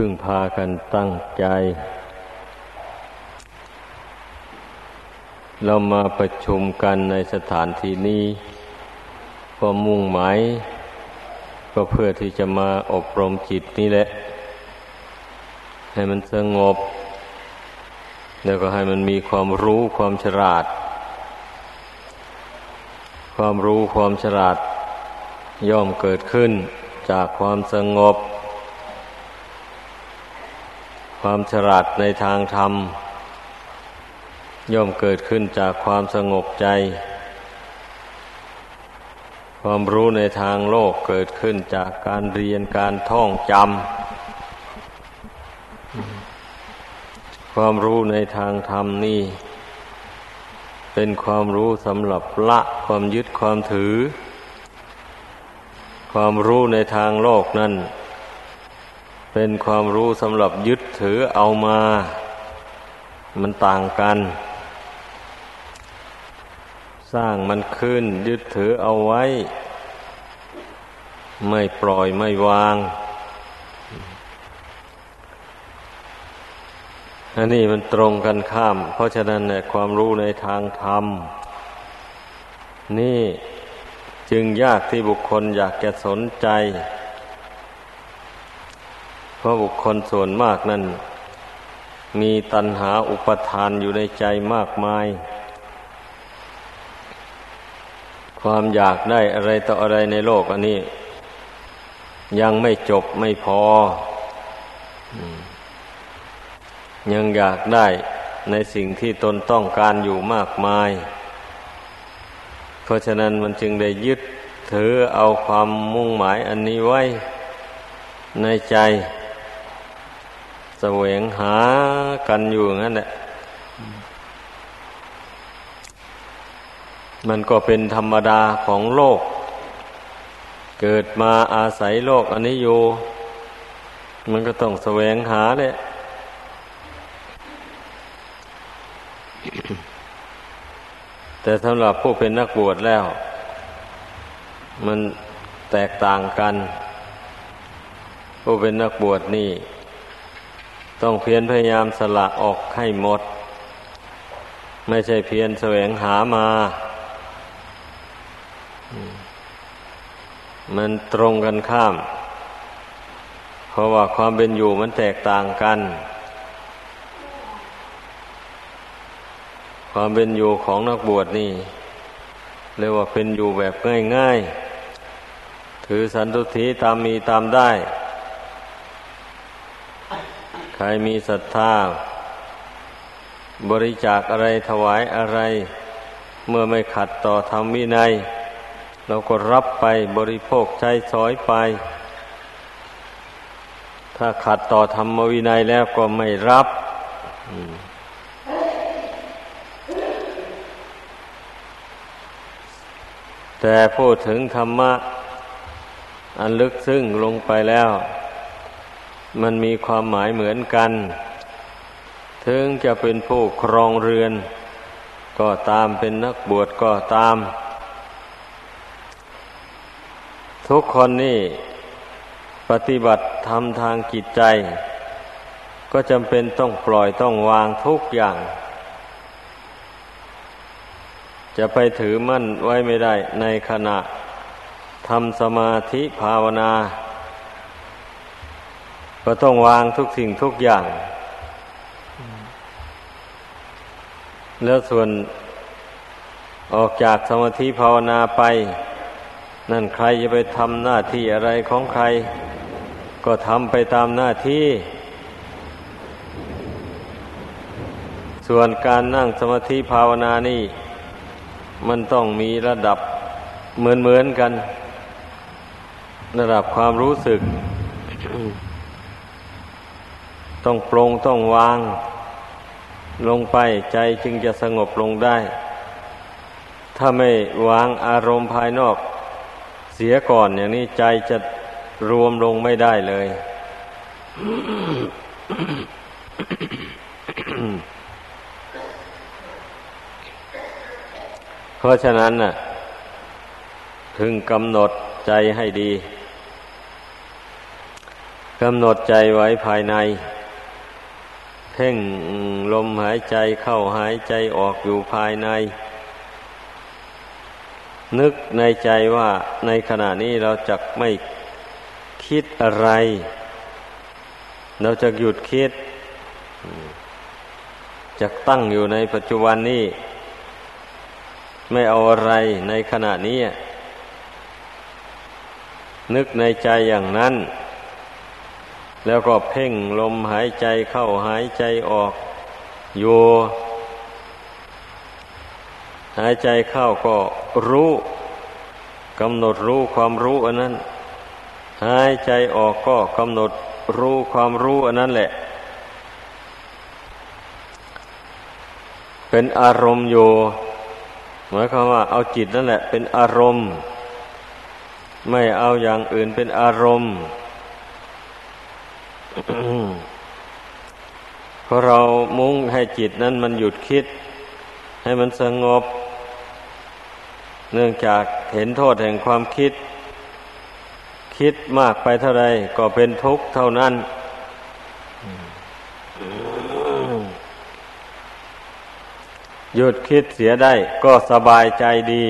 พึ่งพากันตั้งใจ เรามาประชุมกันในสถานที่นี้ก็มุ่งหมายก็เพื่อที่จะมาอบรมจิตนี่แหละ ให้มันสงบ แล้วก็ให้มันมีความรู้ความฉลาด ความรู้ความฉลาด ย่อมเกิดขึ้นจากความสงบ ความฉลาดในทางธรรม ย่อมเกิดขึ้นจากความสงบใจ ความรู้ในทางโลกเกิดขึ้นจากการเรียนการท่องจำความรู้ในทางธรรมนี่ เป็นความรู้สำหรับละความยึดความถือ ความรู้ในทางโลกนั้น เป็นความรู้สำหรับยึดถือเอามา มันต่างกัน สร้างมันขึ้น ยึดถือเอาไว้ ไม่ปล่อยไม่วาง อันนี้มันตรงกันข้าม เพราะฉะนั้นเนี่ยความรู้ในทางธรรม นี่จึงยากที่บุคคลอยากจะสนใจ ราะบุคคลส่วนมากนั้น มีตัณหาอุปทานอยู่ในใจมากมาย ความอยากได้อะไรต่ออะไรในโลกอันนี้ ยังไม่จบไม่พอ ยังอยากได้ในสิ่งที่ตนต้องการอยู่มากมาย เพราะฉะนั้นมันจึงได้ยึดถือเอาความมุ่งหมายอันนี้ไว้ในใจ วงหากันอยู่งั้นแหละ มันก็เป็นธรรมดาของโลก เกิดมาอาศัยโลกอันนี้อยู่ มันก็ต้องแสวงหาเนี่ยแต่สำหรับผู้เป็นนักบวชแล้ว มันแตกต่างกัน ผู้เป็นนักบวชนี่ ต้องเพียรพยายามสละออกให้หมด ไม่ใช่เพียรแสวงหามา มันตรงกันข้าม เพราะว่าความเป็นอยู่มันแตกต่างกัน ความเป็นอยู่ของนักบวชนี่เรียกว่าเป็นอยู่แบบง่าย ๆ ถือสันตุถีตามมีตามได้ ใครมีศรัทธา บริจาคอะไรถวายอะไร เมื่อไม่ขัดต่อธรรมวินัย เราก็รับไปบริโภคใช้สอยไป ถ้าขัดต่อธรรมวินัยแล้วก็ไม่รับแต่พูดถึงธรรมะ อันลึกซึ้งลงไปแล้ว มันมีความหมายเหมือนกัน ถึงจะเป็นผู้ครองเรือน ก็ตามเป็นนักบวชก็ตาม ทุกคนนี่ปฏิบัติทำทางจิตใจ ก็จำเป็นต้องปล่อยต้องวางทุกอย่าง จะไปถือมั่นไว้ไม่ได้ในขณะทำสมาธิภาวนา ก็ต้องวางทุกสิ่งทุกอย่าง แล้วส่วนออกจากสมาธิภาวนาไป นั่นใครจะไปทำหน้าที่อะไรของใคร ก็ทำไปตามหน้าที่ ส่วนการนั่งสมาธิภาวนานี่ มันต้องมีระดับเหมือนเหมือนกัน ระดับความรู้สึก ต้องปรงต้องวาง ลงไปใจจึงจะสงบลงได้ ถ้าไม่วางอารมณ์ภายนอกเสียก่อนอย่างนี้ใจจะรวมลงไม่ได้เลย เพราะฉะนั้นน่ะพึงกำหนดใจให้ดี กำหนดใจไว้ภายใน พ่งลมหายใจเข้าหายใจออกอยู่ภายใน นึกในใจว่าในขณะนี้เราจะไม่คิดอะไร เราจะหยุดคิดจะตั้งอยู่ในปัจจุบันนี้ ไม่เอาอะไรในขณะนี้ นึกในใจอย่างนั้น แล้วก็เพ่งลมหายใจเข้าหายใจออกอยู่หายใจเข้าก็รู้กำหนดรู้ความรู้อันนั้น หายใจออกก็กำหนดรู้ความรู้อันนั้นแหละ เป็นอารมณ์อยู่หมายความว่าเอาจิตนั่นแหละ เป็นอารมณ์ ไม่เอาอย่างอื่นเป็นอารมณ์ เพราะเรามุ่งให้จิตนั้นมันหยุดคิด ให้มันสงบ เนื่องจากเห็นโทษแห่งความคิด คิดมากไปเท่าไรก็เป็นทุกข์เท่านั้นหยุดคิดเสียได้ก็สบายใจดี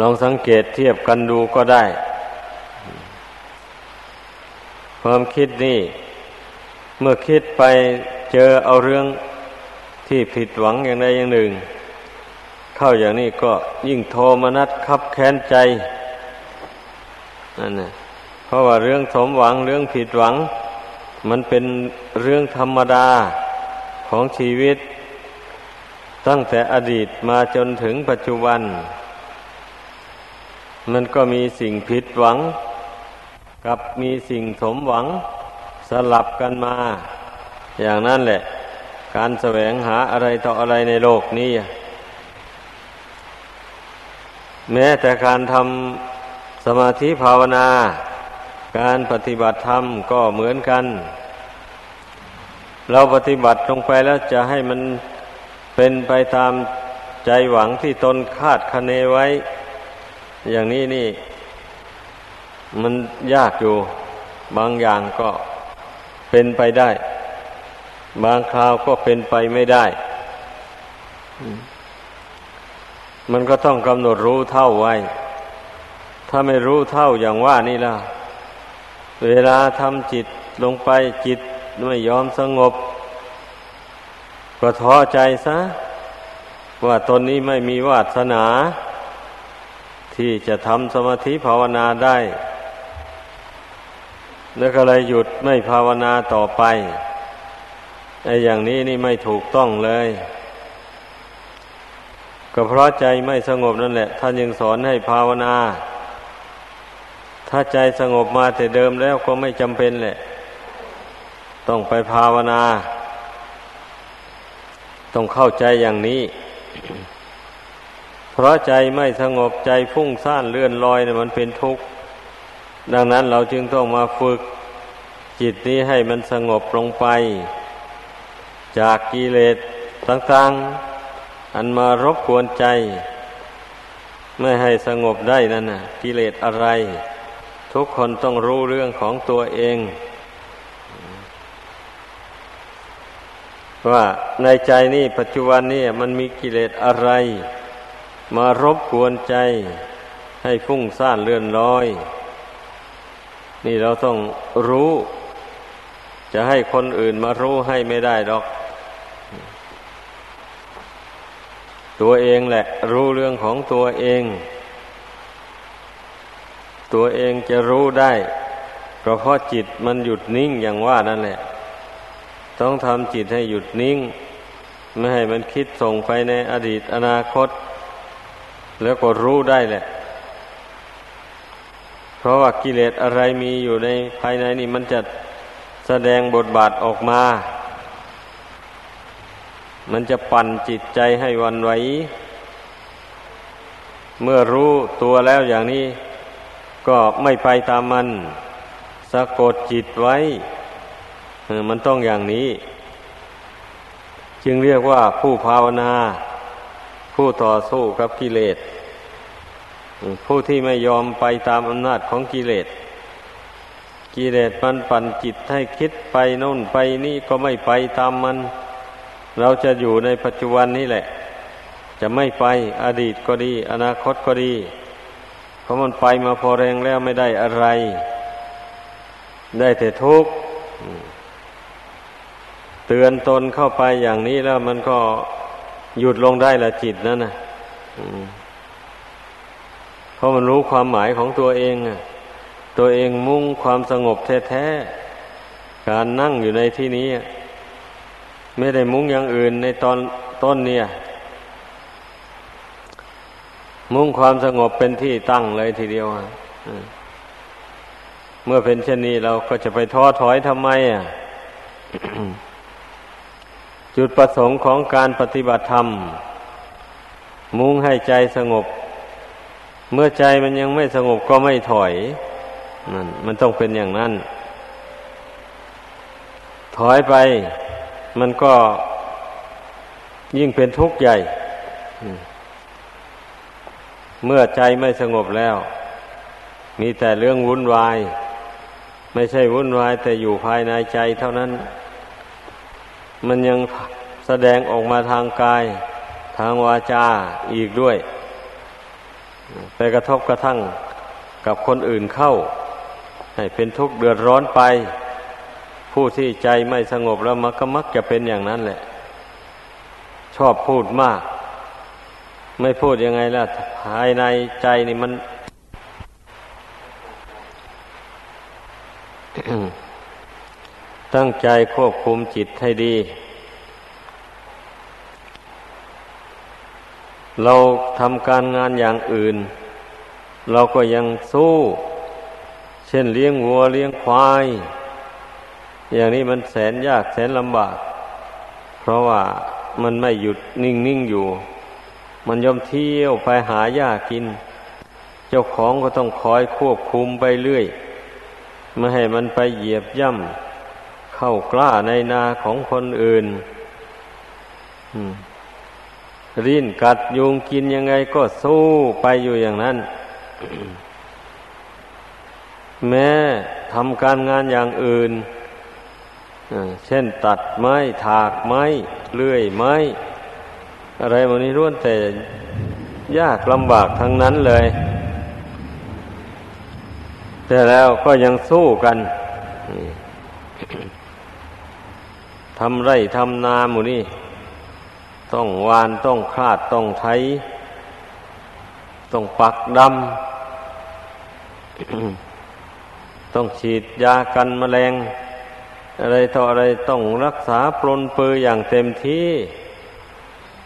ลองสังเกตเทียบกันดูก็ได้ ความคิดนี่ เมื่อคิดไปเจอเอาเรื่องที่ผิดหวังอย่างใดอย่างหนึ่ง เข้าอย่างนี้ก็ยิ่งโทมนัดคับแค้นใจนั่นนะเพราะว่าเรื่องสมหวังเรื่องผิดหวัง มันเป็นเรื่องธรรมดาของชีวิต ตั้งแต่อดีตมาจนถึงปัจจุบัน มันก็มีสิ่งผิดหวัง กับมีสิ่งสมหวังสลับกันมา อย่างนั้นแหละ การแสวงหาอะไรต่ออะไรในโลกนี้ แม้แต่การทำสมาธิภาวนา การปฏิบัติธรรมก็เหมือนกัน เราปฏิบัติลงไปแล้วจะให้มันเป็นไปตามใจหวังที่ตนคาดคะเนไว้ อย่างนี้นี่ มันยากอยู่ บางอย่างก็เป็นไปได้ บางคราวก็เป็นไปไม่ได้ มันก็ต้องกำหนดรู้เท่าไว้ ถ้าไม่รู้เท่าอย่างว่านี่ล่ะ เวลาทำจิตลงไปจิตไม่ยอมสงบ ก็ท้อใจซะ ว่าตนนี้ไม่มีวาสนา ที่จะทำสมาธิภาวนาได้ แล้วก็เลยหยุดไม่ภาวนาต่อไปไอ้อย่างนี้นี่ไม่ถูกต้องเลย ก็เพราะใจไม่สงบนั่นแหละ ท่านยังสอนให้ภาวนา ถ้าใจสงบมาแต่เดิมแล้วก็ไม่จำเป็นแหละ ต้องไปภาวนา ต้องเข้าใจอย่างนี้ เพราะใจไม่สงบใจฟุ้งซ่านเลื่อนลอยเนี่ยมันเป็นทุกข์ ดังนั้นเราจึงต้องมาฝึกจิตนี้ให้มันสงบลงไป จากกิเลสต่างๆ อันมารบกวนใจ ไม่ให้สงบได้นั่นน่ะกิเลสอะไร ทุกคนต้องรู้เรื่องของตัวเองว่าในใจนี่ปัจจุบันนี่มันมีกิเลสอะไร มารบกวนใจให้ฟุ้งซ่านเลื่อนลอย นี่เราต้องรู้ จะให้คนอื่นมารู้ให้ไม่ได้หรอก ตัวเองแหละ รู้เรื่องของตัวเอง ตัวเองจะรู้ได้ เพราะจิตมันหยุดนิ่งอย่างว่านั่นแหละ ต้องทำจิตให้หยุดนิ่ง ไม่ให้มันคิดส่งไปในอดีตอนาคต แล้วก็รู้ได้แหละ เพราะว่ากิเลสอะไรมีอยู่ในภายในนี่มันจะแสดงบทบาทออกมา มันจะปั่นจิตใจให้วันไหว เมื่อรู้ตัวแล้วอย่างนี้ ก็ไม่ไปตามมัน สะกดจิตไว้ มันต้องอย่างนี้ จึงเรียกว่าผู้ภาวนา ผู้ต่อสู้กับกิเลส ผู้ที่ไม่ยอมไปตามอำนาจของกิเลส กิเลสมันปั่นจิตให้คิดไปโน่นไปนี่ก็ไม่ไปตามมัน เราจะอยู่ในปัจจุบันนี้แหละ จะไม่ไปอดีตก็ดี อนาคตก็ดี เพราะมันไปมาพอแรงแล้วไม่ได้อะไร ได้แต่ทุกข์เตือนตนเข้าไปอย่างนี้แล้วมันก็ หยุดลงได้ละจิตนั่นนะเพราะมันรู้ความหมายของตัวเองตัวเองมุ่งความสงบแท้ๆการนั่งอยู่ในที่นี้ ไม่ได้มุ่งอย่างอื่นในตอนต้นเนี่ย มุ่งความสงบเป็นที่ตั้งเลยทีเดียวเมื่อเป็นเช่นนี้เราก็จะไปท้อถอยทำไมอะ จุดประสงค์ของการปฏิบัติธรรม มุ่งให้ใจสงบ เมื่อใจมันยังไม่สงบก็ไม่ถอยนั่นมันต้องเป็นอย่างนั้น ถอยไป มันก็ยิ่งเป็นทุกข์ใหญ่ เมื่อใจไม่สงบแล้ว มีแต่เรื่องวุ่นวาย ไม่ใช่วุ่นวายแต่อยู่ภายในใจเท่านั้น มันยังแสดงออกมาทางกาย ทางวาจาอีกด้วย ไปกระทบกระทั่งกับคนอื่นเข้า ให้เป็นทุกข์เดือดร้อนไป ผู้ที่ใจไม่สงบแล้วมันก็มักจะเป็นอย่างนั้นแหละ ชอบพูดมาก ไม่พูดยังไงล่ะ ภายในใจนี่มัน ตั้งใจควบคุมจิตให้ดี เราทำการงานอย่างอื่น เราก็ยังสู้ เช่นเลี้ยงวัวเลี้ยงควาย อย่างนี้มันแสนยากแสนลำบาก เพราะว่ามันไม่หยุดนิ่งนิ่งอยู่ มันย่อมเที่ยวไปหาหญ้ากิน เจ้าของก็ต้องคอยควบคุมไปเรื่อย ไม่ให้มันไปเหยียบย่ำ เข้ากล้าในนาของคนอื่นริ้นกัดยุงกินยังไงก็สู้ไปอยู่อย่างนั้น แม้ทำการงานอย่างอื่น เช่นตัดไม้ถากไม้เลื่อยไม้ อะไรพวกนี้ล้วนแต่ยากลำบากทั้งนั้นเลย แต่แล้วก็ยังสู้กัน ทำไร่ทำนาหมูนี่ ต้องวานต้องคลาดต้องไถต้องปักดำ ต้องฉีดยากันแมลง อะไรต่ออะไรต้องรักษาปลนปืออย่างเต็มที่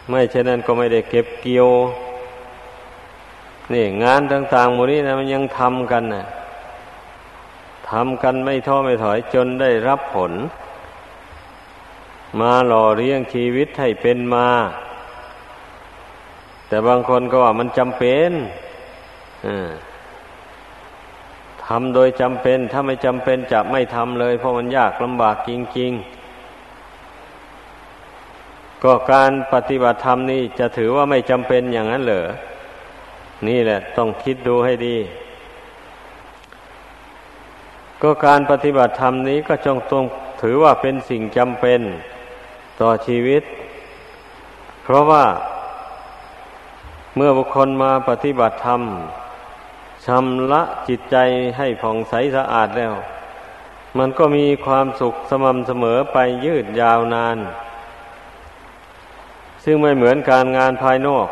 ไม่เช่นนั้นก็ไม่ได้เก็บเกี่ยว นี่งานต่างๆหมูนี้นะมันยังทำกันนะทำกันไม่ท้อไม่ถอยจนได้รับผล มาหล่อเลี้ยงชีวิตให้เป็นมา แต่บางคนก็ว่ามันจำเป็นทำโดยจำเป็น ถ้าไม่จำเป็นจะไม่ทำเลย เพราะมันยากลำบากจริง ๆ ก็การปฏิบัติธรรมนี่จะถือว่าไม่จำเป็นอย่างนั้นเหรอ นี่แหละ ต้องคิดดูให้ดีก็การปฏิบัติธรรมนี้ก็จงต้องถือว่าเป็นสิ่งจำเป็น ต่อชีวิต เพราะว่าเมื่อบุคคลมาปฏิบัติธรรมชำระจิตใจให้ผ่องใสสะอาดแล้ว มันก็มีความสุขสม่ำเสมอไปยืดยาวนาน ซึ่งไม่เหมือนการงานภายนอก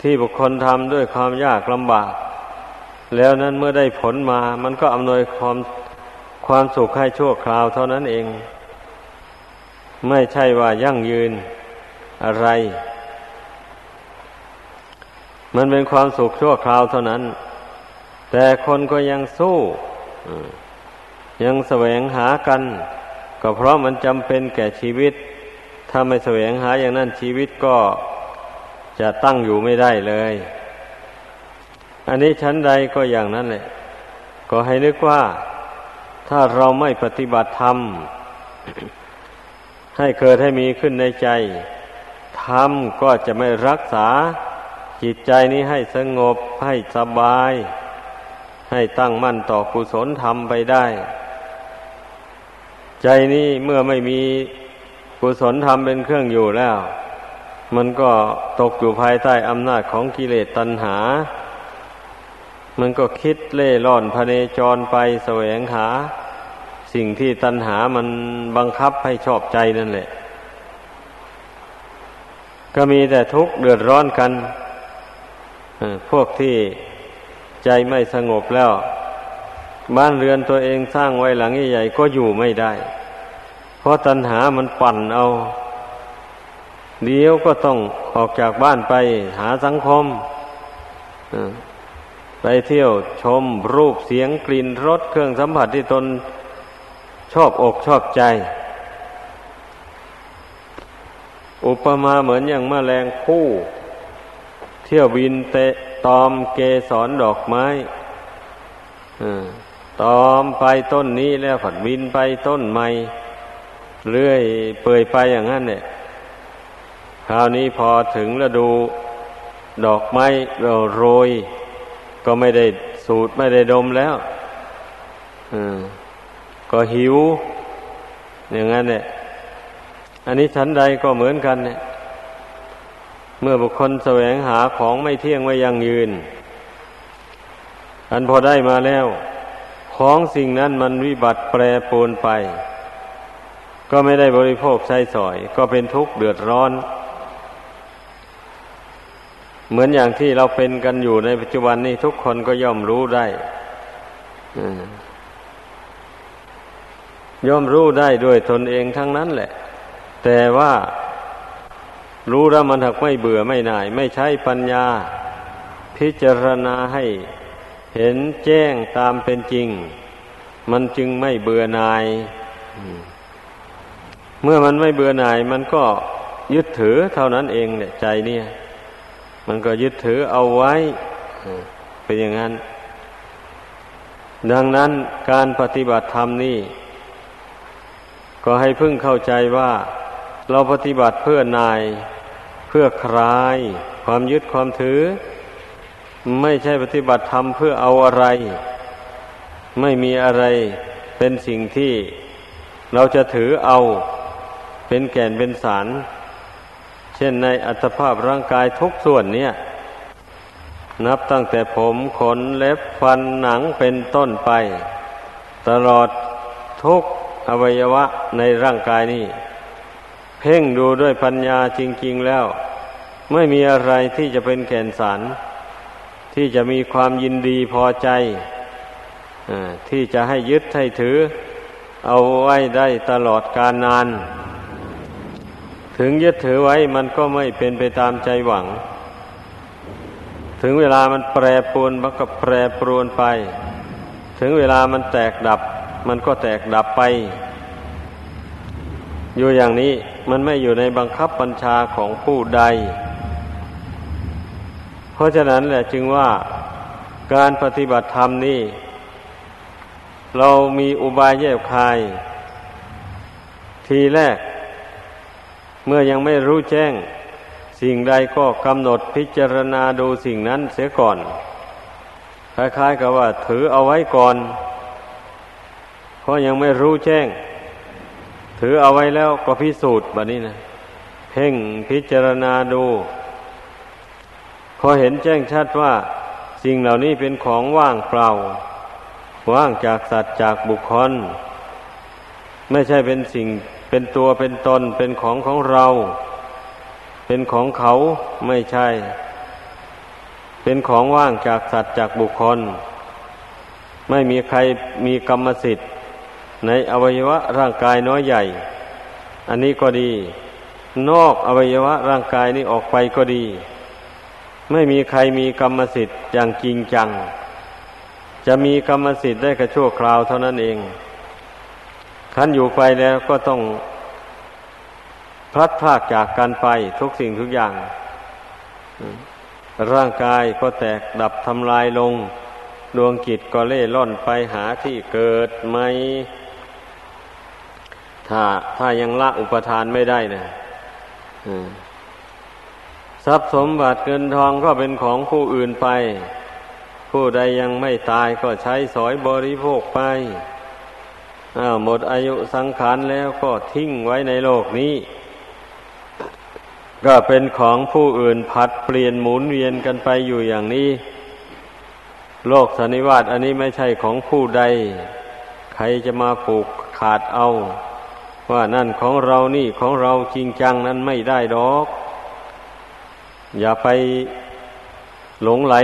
ที่บุคคลทำด้วยความยากลำบาก แล้วนั้นเมื่อได้ผลมา มันก็อำนวยความความสุขให้ชั่วคราวเท่านั้นเอง ไม่ใช่ว่ายั่งยืนอะไร มันเป็นความสุขชั่วคราวเท่านั้น แต่คนก็ยังสู้ยังแสวงหากัน ก็เพราะมันจำเป็นแก่ชีวิต ถ้าไม่แสวงหาอย่างนั้นชีวิตก็จะตั้งอยู่ไม่ได้เลย อันนี้ชั้นใดก็อย่างนั้นแหละ ก็ให้นึกว่า ถ้าเราไม่ปฏิบัติธรรม ให้เกิดให้มีขึ้นในใจธรรมก็จะไม่รักษาจิตใจนี้ให้สงบให้สบาย ให้ตั้งมั่นต่อกุศลธรรมไปได้ ใจนี้เมื่อไม่มีกุศลธรรมเป็นเครื่องอยู่แล้ว มันก็ตกอยู่ภายใต้อำนาจของกิเลสตัณหา มันก็คิดเล่ร่อนพเนจรไปแสวงหา สิ่งที่ตัณหามันบังคับให้ชอบใจนั่นแหละ ก็มีแต่ทุกข์เดือดร้อนกันพวกที่ใจไม่สงบแล้ว บ้านเรือนตัวเองสร้างไว้หลังใหญ่ๆก็อยู่ไม่ได้ เพราะตัณหามันปั่นเอา เดี๋ยวก็ต้องออกจากบ้านไปหาสังคมไปเที่ยวชมรูปเสียงกลิ่นรสเครื่องสัมผัสที่ตน ชอบอกชอบใจ อุปมาเหมือนอย่างมแมลงคู่ เที่ยวบินเตะตอมเกสรดอกไม้ตอมไปต้นนี้แล้วผัดบินไปต้นใหม่เรื่อยเปื่อยไปอย่างนั้นเนี่ยคราวนี้พอถึงฤดูดอกไม้เราโรย ก็ไม่ได้สูดไม่ได้ดมแล้ว ก็หิว อย่างนั้นเนี่ยอันนี้ชั้นใดก็เหมือนกันเนี่ยเมื่อบุคคลแสวงหาของไม่เที่ยงไว้ยังยืน อันพอได้มาแล้ว ของสิ่งนั้นมันวิบัติแปรปรวนไป ก็ไม่ได้บริโภคใช้สอย ก็เป็นทุกข์เดือดร้อน เหมือนอย่างที่เราเป็นกันอยู่ในปัจจุบันนี้ทุกคนก็ย่อมรู้ได้ ย่อมรู้ได้ด้วยตนเองทั้งนั้นแหละ แต่ว่ารู้แล้วมันถักไม่เบื่อไม่หน่าย ไม่ใช่ปัญญา พิจารณาให้เห็นแจ้งตามเป็นจริง มันจึงไม่เบื่อหน่าย เมื่อมันไม่เบื่อหน่าย มันก็ยึดถือเท่านั้นเองเนี่ยใจเนี่ย มันก็ยึดถือเอาไว้เป็นอย่างนั้น ดังนั้นการปฏิบัติธรรมนี่ ก็ให้พึ่งเข้าใจว่า เราปฏิบัติเพื่อนาย เพื่อคลาย ความยึดความถือ ไม่ใช่ปฏิบัติธรรมเพื่อเอาอะไร ไม่มีอะไรเป็นสิ่งที่เราจะถือเอาเป็นแก่นเป็นสาร เช่นในอัตภาพร่างกายทุกส่วนเนี่ย นับตั้งแต่ผมขนเล็บฟันหนังเป็นต้นไป ตลอดทุก อวัยวะในร่างกายนี้เพ่งดูด้วยปัญญาจริง ๆแล้ว ไม่มีอะไรที่จะเป็นแก่นสาร ที่จะมีความยินดีพอใจอที่จะให้ยึดให้ถือ เอาไว้ได้ตลอดการนาน ถึงยึดถือไว้มันก็ไม่เป็นไปตามใจหวัง ถึงเวลามันแปรปรวนมันก็แปรปรวนไป ถึงเวลามันแตกดับ มันก็แตกดับไป อยู่อย่างนี้มันไม่อยู่ในบังคับบัญชาของผู้ใด เพราะฉะนั้นแหละจึงว่าการปฏิบัติธรรมนี่ เรามีอุบายแยบคาย ทีแรก เมื่อยังไม่รู้แจ้ง สิ่งใดก็กำหนดพิจารณาดูสิ่งนั้นเสียก่อน คล้ายๆกับว่าถือเอาไว้ก่อน เพราะยังไม่รู้แจ้ง ถือเอาไว้แล้วก็พิสูจน์แบบนี้นะเพ่งพิจารณาดู พอเห็นแจ้งชัดว่า สิ่งเหล่านี้เป็นของว่างเปล่า ว่างจากสัตว์จากบุคคล ไม่ใช่เป็นสิ่งเป็นตัวเป็นตนเป็นของของเรา เป็นของเขาไม่ใช่ เป็นของว่างจากสัตว์จากบุคคล ไม่มีใครมีกรรมสิทธิ์ ในอวัยวะร่างกายน้อยใหญ่ อันนี้ก็ดี นอกอวัยวะร่างกายนี้ออกไปก็ดี ไม่มีใครมีกรรมสิทธิ์อย่างจริงจัง จะมีกรรมสิทธิ์ได้กระชั่วคราวเท่านั้นเองขันอยู่ไปแล้วก็ต้องพลัดพรากจากกันไปทุกสิ่งทุกอย่าง ร่างกายก็แตกดับทำลายลง ดวงจิตก็เล่ล่อนไปหาที่เกิดไหม ถ้าถ้ายังละอุปทานไม่ได้นะทรัพย์สมบัติเงินทองก็เป็นของผู้อื่นไป ผู้ใดยังไม่ตายก็ใช้สอยบริโภคไปหมดอายุสังขารแล้วก็ทิ้งไว้ในโลกนี้ ก็เป็นของผู้อื่นผัดเปลี่ยนหมุนเวียนกันไปอยู่อย่างนี้ โลกสันนิวาตอันนี้ไม่ใช่ของผู้ใด ใครจะมาผูกขาดเอา ว่านั่นของเรานี่ของเราจริงจังนั้นไม่ได้ดอก อย่าไปหลงไหล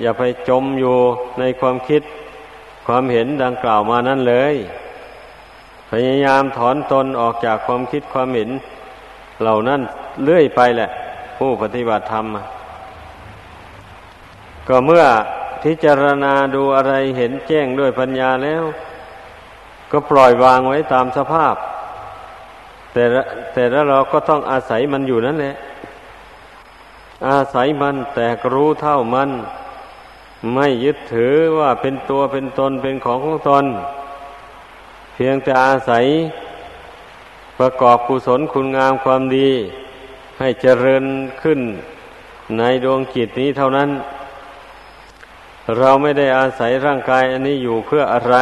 อย่าไปจมอยู่ในความคิดความเห็นดังกล่าวมานั่นเลย พยายามถอนตนออกจากความคิดความเห็น เหล่านั้นเลื่อยไปแหละ ผู้ปฏิบัติธรรม ก็เมื่อพิจารณาดูอะไรเห็นแจ้งด้วยปัญญาแล้ว ก็ปล่อยวางไว้ตามสภาพ แต่แต่แล้วเราก็ต้องอาศัยมันอยู่นั่นแหละอาศัยมันแต่รู้เท่ามัน ไม่ยึดถือว่าเป็นตัวเป็นตนเป็นของของตน เพียงแต่อาศัยประกอบกุศลคุณงามความดี ให้เจริญขึ้นในดวงจิตนี้เท่านั้น เราไม่ได้อาศัยร่างกายอันนี้อยู่เพื่ออะไร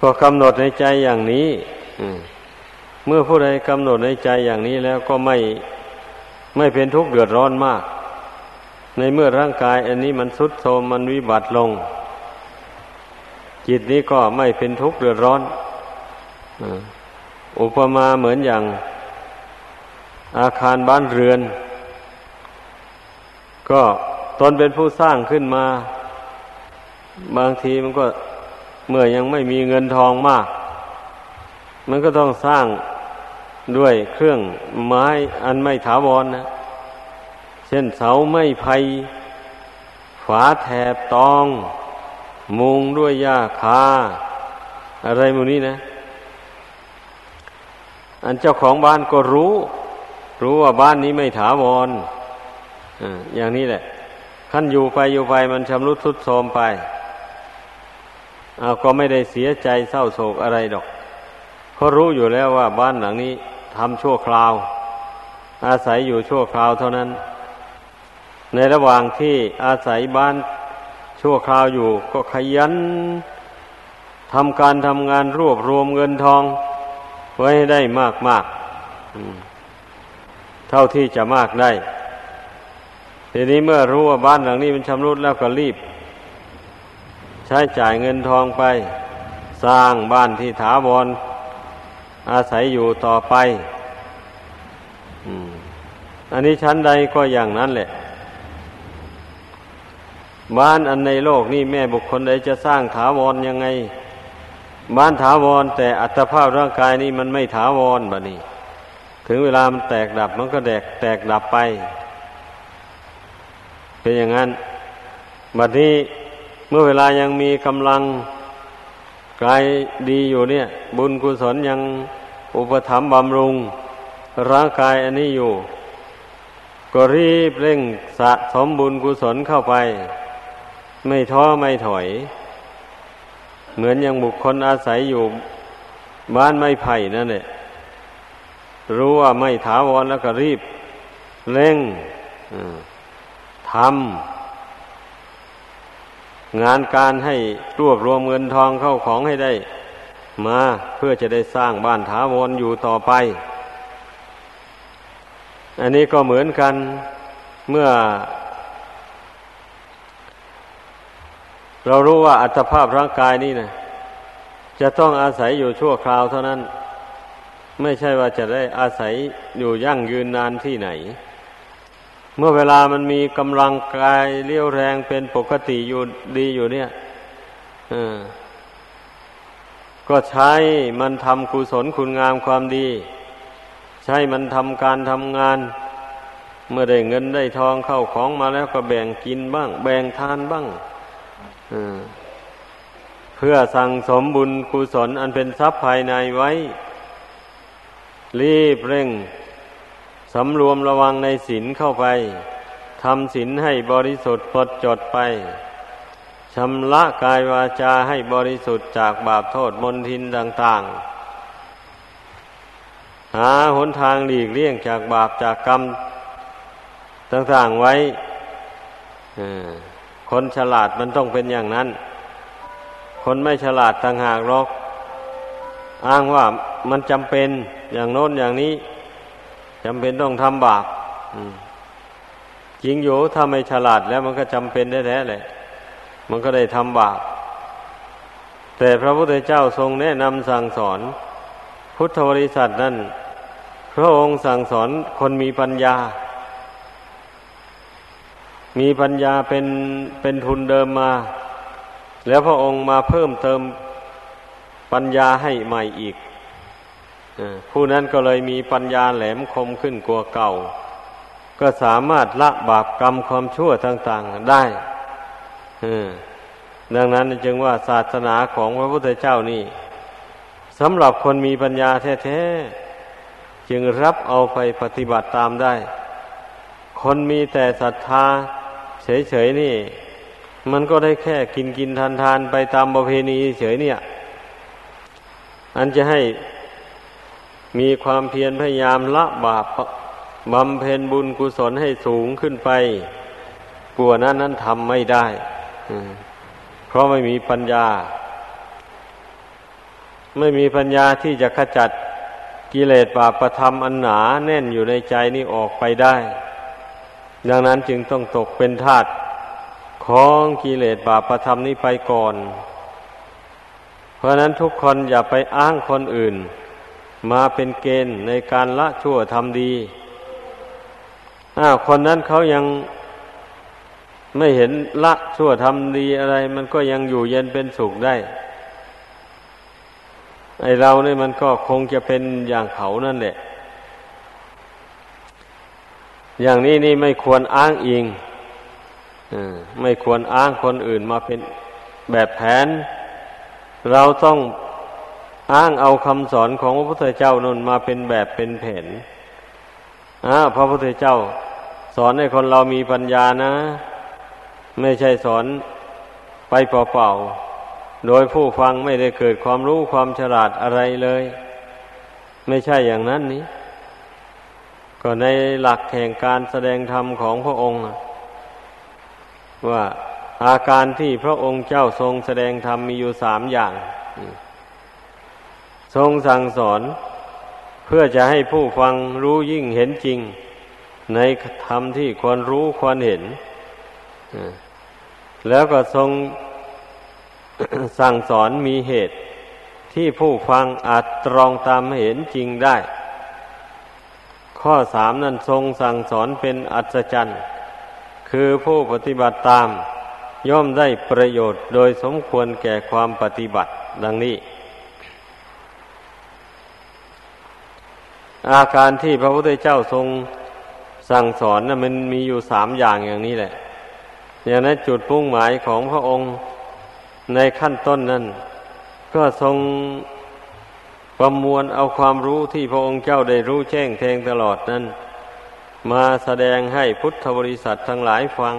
ก็กำหนดในใจอย่างนี้เมื่อผู้ใดกำหนดในใจอย่างนี้แล้วก็ไม่ไม่เป็นทุกข์เดือดร้อนมาก ในเมื่อร่างกาย อันนี้มันสุดโทมมันวิบัติลง จิตนี้ก็ไม่เป็นทุกข์เดือดร้อนอุปมาเหมือนอย่าง อาคารบ้านเรือน ก็ตนเป็นผู้สร้างขึ้นมา บางทีมันก็ เมื่อยังไม่มีเงินทองมาก มันก็ต้องสร้างด้วยเครื่องไม้อันไม่ถาวรนนะเช่นเสาไม้ไผ่ฝาแถบตอง มุงด้วยหญ้าคา อะไรมูนี้นะ อันเจ้าของบ้านก็รู้ รู้ว่าบ้านนี้ไม่ถาวรออย่างนี้แหละ ขั้นอยู่ไปอยู่ไปมันชำรุดทุดโทรมไป เอาก็ไม่ได้เสียใจเศร้าโศกอะไรดอกเพราะรู้อยู่แล้วว่าบ้านหลังนี้ทำชั่วคราว อาศัยอยู่ชั่วคราวเท่านั้น ในระหว่างที่อาศัยบ้านชั่วคราวอยู่ก็ขยันทำการทำงานรวบรวมเงินทอง ไว้ให้ได้มากมากเท่าที่จะมากได้ ทีนี้เมื่อรู้ว่าบ้านหลังนี้มันชำรุดแล้วก็รีบ ใช้จ่ายเงินทองไป สร้างบ้านที่ถาวรอาศัยอยู่ต่อไปอันนี้ชั้นใดก็อย่างนั้นแหละ บ้านอันในโลกนี่แม่บุคคลใดจะสร้างถาวรยังไง บ้านถาวร แต่อัตภาพร่างกายนี่มันไม่ถาวรบะนี่ถึงเวลามันแตกดับมันก็แตกแตกดับไป เป็นอย่างนั้นบัดนี้ เมื่อเวลายังมีกำลังกายดีอยู่เนี่ย บุญกุศลยังอุปถัมภ์บำรุง ร่างกายอันนี้อยู่ ก็รีบเร่งสะสมบุญกุศลเข้าไป ไม่ท้อไม่ถอย เหมือนอย่างบุคคลอาศัยอยู่ บ้านไม้ไผ่นั่นแหละรู้ว่าไม่ถาวรแล้วก็รีบ เร่งทำ งานการให้รวบรวมเงินทองเข้าของให้ได้ มาเพื่อจะได้สร้างบ้านถาวรอยู่ต่อไป อันนี้ก็เหมือนกันเมื่อ เรารู้ว่าอัตภาพร่างกายนี่นะจะต้องอาศัยอยู่ชั่วคราวเท่านั้น ไม่ใช่ว่าจะได้อาศัยอยู่ยั่งยืนนานที่ไหน เมื่อเวลามันมีกำลังกายเลี้ยวแรงเป็นปกติอยู่ดีอยู่เนี่ยก็ใช้มันทำกุศลคุณงามความดี ใช้มันทำการทำงาน เมื่อได้เงินได้ทองเข้าของมาแล้วก็แบ่งกินบ้าง แบ่งทานบ้างเพื่อสั่งสมบุญกุศลอันเป็นทรัพย์ภายในไว้ รีบเร่ง สำรวมระวังในศีลเข้าไปทำศีลให้บริสุทธิ์ปดจดไปชำระกายวาจาให้บริสุทธิ์จากบาปโทษมนทินต่าง ๆ หาหนทางหลีกเลี่ยงจากบาปจากกรรมต่างๆไว้คนฉลาดมันต้องเป็นอย่างนั้น คนไม่ฉลาดต่างหากหรอก อ้างว่ามันจำเป็นอย่างโน้นอย่างนี้ำเป็นต้องทำบาปจริงอยู่ถ้าไม่ฉลาดแล้วมันก็จำเป็นแท้ๆเลย มันก็ได้ทำบาป แต่พระพุทธเจ้าทรงแนะนำสั่งสอน พุทธบริษัทนั้นพระองค์สั่งสอนคนมีปัญญา มีปัญญาเป็นเป็นทุนเดิมมา แล้วพระองค์มาเพิ่มเติมปัญญาให้ใหม่อีก ผู้นั้นก็เลยมีปัญญาแหลมคมขึ้นกว่าเก่า ก็สามารถละบาปกรรมความชั่วต่าง ๆได้ดังนั้นจึงว่าศาสนาของพระพุทธเจ้านี่สำหรับคนมีปัญญาแท้ๆจึงรับเอาไปปฏิบัติตามได้ คนมีแต่ศรัทธาเฉยๆนี่ มันก็ได้แค่กินกินทานทานไปตามประเพณีเฉยเนี่ย อันจะให้ มีความเพียรพยายามละบาปบำเพ็ญบุญกุศลให้สูงขึ้นไปกลัวนั้นนั้นทำไม่ได้เพราะไม่มีปัญญา ไม่มีปัญญาที่จะขจัดกิเลสบาปประธรรมอันหนาแน่นอยู่ในใจนี้ออกไปได้ ดังนั้นจึงต้องตกเป็นทาสของกิเลสบาปประธรรมนี้ไปก่อน เพราะนั้นทุกคนอย่าไปอ้างคนอื่น มาเป็นเกณฑ์ในการละชั่วทำดีอ้าคนนั้นเขายังไม่เห็นละชั่วทำดีอะไร มันก็ยังอยู่เย็นเป็นสุขได้ ไอเราเนี่ยมันก็คงจะเป็นอย่างเขานั่นแหละ อย่างนี้นี่ไม่ควรอ้างอิงไม่ควรอ้างคนอื่นมาเป็นแบบแผน เราต้อง อ้างเอาคำสอนของพระพุทธเจ้านนมาเป็นแบบเป็นแผนอ่าพระพุทธเจ้า สอนให้คนเรามีปัญญานะ ไม่ใช่สอนไปเปล่าๆโดยผู้ฟังไม่ได้เกิดความรู้ความฉลาดอะไรเลย ไม่ใช่อย่างนั้นนี้ ก็ในหลักแห่งการแสดงธรรมของพระองค์ว่าอาการที่พระองค์เจ้าทรงแสดงธรรมมีอยู่สามอย่าง ทรงสั่งสอน เพื่อจะให้ผู้ฟังรู้ยิ่งเห็นจริง ในธรรมที่ควรรู้ควรเห็น แล้วก็ทรงสั่งสอนมีเหตุที่ผู้ฟังอาจตรองตามเห็นจริงได้ ข้อสามนั้นทรงสั่งสอนเป็นอัศจรรย์ คือผู้ปฏิบัติตาม ย่อมได้ประโยชน์โดยสมควรแก่ความปฏิบัติดังนี้ อาการที่พระพุทธเจ้าทรงสั่งสอนนะมันมีอยู่สามอย่างอย่างนี้แหละอย่างนั้นจุดพุ่งหมายของพระองค์ในขั้นต้นนั้น ก็ทรงประมวลเอาความรู้ที่พระองค์เจ้าได้รู้แจ้งแทงตลอดนั้น มาแสดงให้พุทธบริษัททั้งหลายฟัง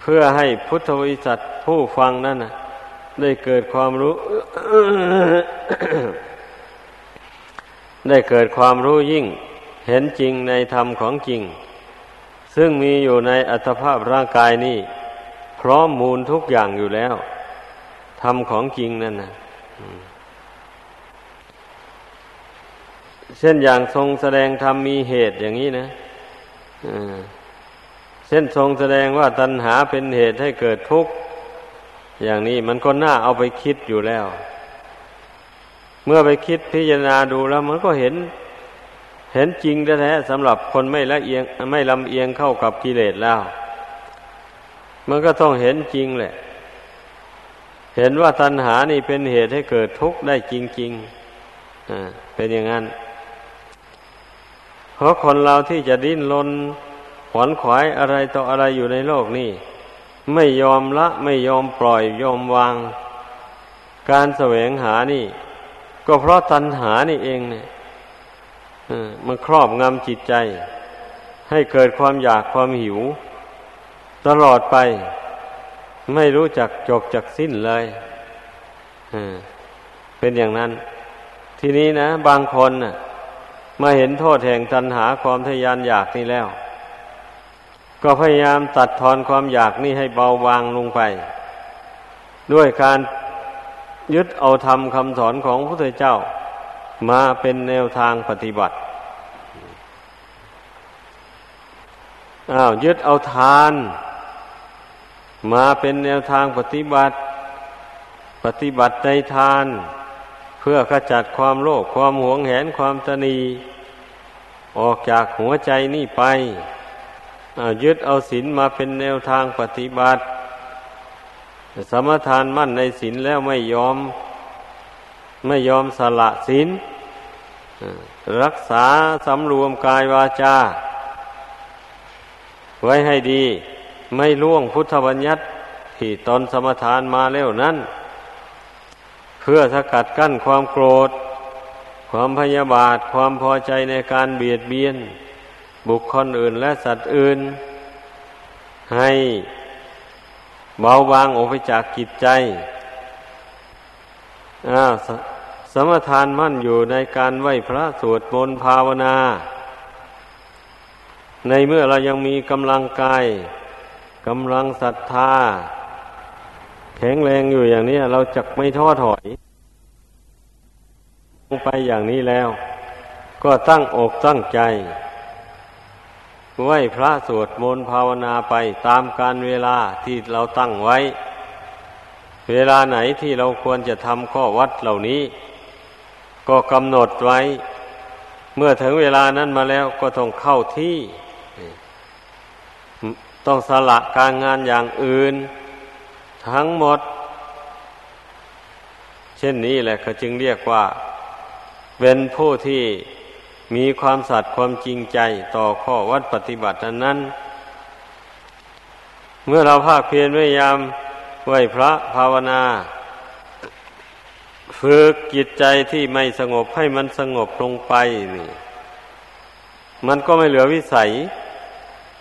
เพื่อให้พุทธบริษัทผู้ฟังนั้นได้เกิดความรู้ ได้เกิดความรู้ยิ่ง เห็นจริงในธรรมของจริง ซึ่งมีอยู่ในอัตภาพร่างกายนี้ พร้อมมูลทุกอย่างอยู่แล้วทำของจริงนั่นนะเช่นอย่างทรงแสดงธรรมมีเหตุอย่างนี้นะเช่นทรงแสดงว่าตัณหาเป็นเหตุให้เกิดทุกข์ อย่างนี้มันก็น่าเอาไปคิดอยู่แล้ว เมื่อไปคิดพิจารณาดูแล้วมันก็เห็น เห็นจริงแท้ๆสำหรับคนไม่ละเอียงไม่ลำเอียงเข้ากับกิเลสแล้ว มันก็ต้องเห็นจริงแหละ เห็นว่าตัณหานี่เป็นเหตุให้เกิดทุกข์ได้จริงๆอ่าเป็นอย่างนั้นเพราะคนเราที่จะดิ้นรนขวนขวายอะไรต่ออะไรอยู่ในโลกนี่ ไม่ยอมละไม่ยอมปล่อยยอมวาง การแสวงหานี่ ก็เพราะตัณหานี่เองเนี่ยมันครอบงำจิตใจ ให้เกิดความอยากความหิว ตลอดไป ไม่รู้จักจบจักสิ้นเลยเป็นอย่างนั้น ทีนี้นะ บางคนนะมาเห็นโทษแห่งตัณหาความทยานอยากนี่แล้ว ก็พยายามตัดทอนความอยากนี่ให้เบาบางลงไป ด้วยการ ยึดเอาธรรมคำสอนของพระพุทธเจ้า มาเป็นแนวทางปฏิบัติอ้าวยึดเอาทาน มาเป็นแนวทางปฏิบัติ ปฏิบัติในทาน เพื่อขจัดความโลภความหวงแหนความตนีออกจากหัวใจนี่ไปยึดเอาศีลมาเป็นแนวทางปฏิบัติ สมทานมั่นในศีลแล้วไม่ยอม ไม่ยอมสละศีลรักษาสำรวมกายวาจา ไว้ให้ดี ไม่ล่วงพุทธบัญญัติที่ตนสมทานมาแล้วนั้น เพื่อสกัดกั้นความโกรธ ความพยาบาท ความพอใจในการเบียดเบียน บุคคลอื่นและสัตว์อื่น ให้ เบาบางออกไปจากกิจใจสสมทานมั่นอยู่ในการไหวพระสวดมนต์ภาวนา ในเมื่อเรายังมีกำลังกายกำลังศรัทธา แข็งแรงอยู่อย่างนี้เราจะไม่ท้อถอยลงไปอย่างนี้แล้ว ก็ตั้งอกตั้งใจ ไหวพระสวดมนต์ภาวนาไปตามการเวลาที่เราตั้งไว้ เวลาไหนที่เราควรจะทำข้อวัดเหล่านี้ ก็กำหนดไว้ เมื่อถึงเวลานั้นมาแล้วก็ต้องเข้าที่ ต้องสละการงานอย่างอื่น ทั้งหมด เช่นนี้แหละเขาจึงเรียกว่า เป็นผู้ที่ มีความสัตย์ความจริงใจต่อข้อวัดปฏิบัตินั้น เมื่อเราภาคเพียรพยายามไหวพระภาวนา ฝึกจิตใจที่ไม่สงบให้มันสงบลงไปนี่ มันก็ไม่เหลือวิสัย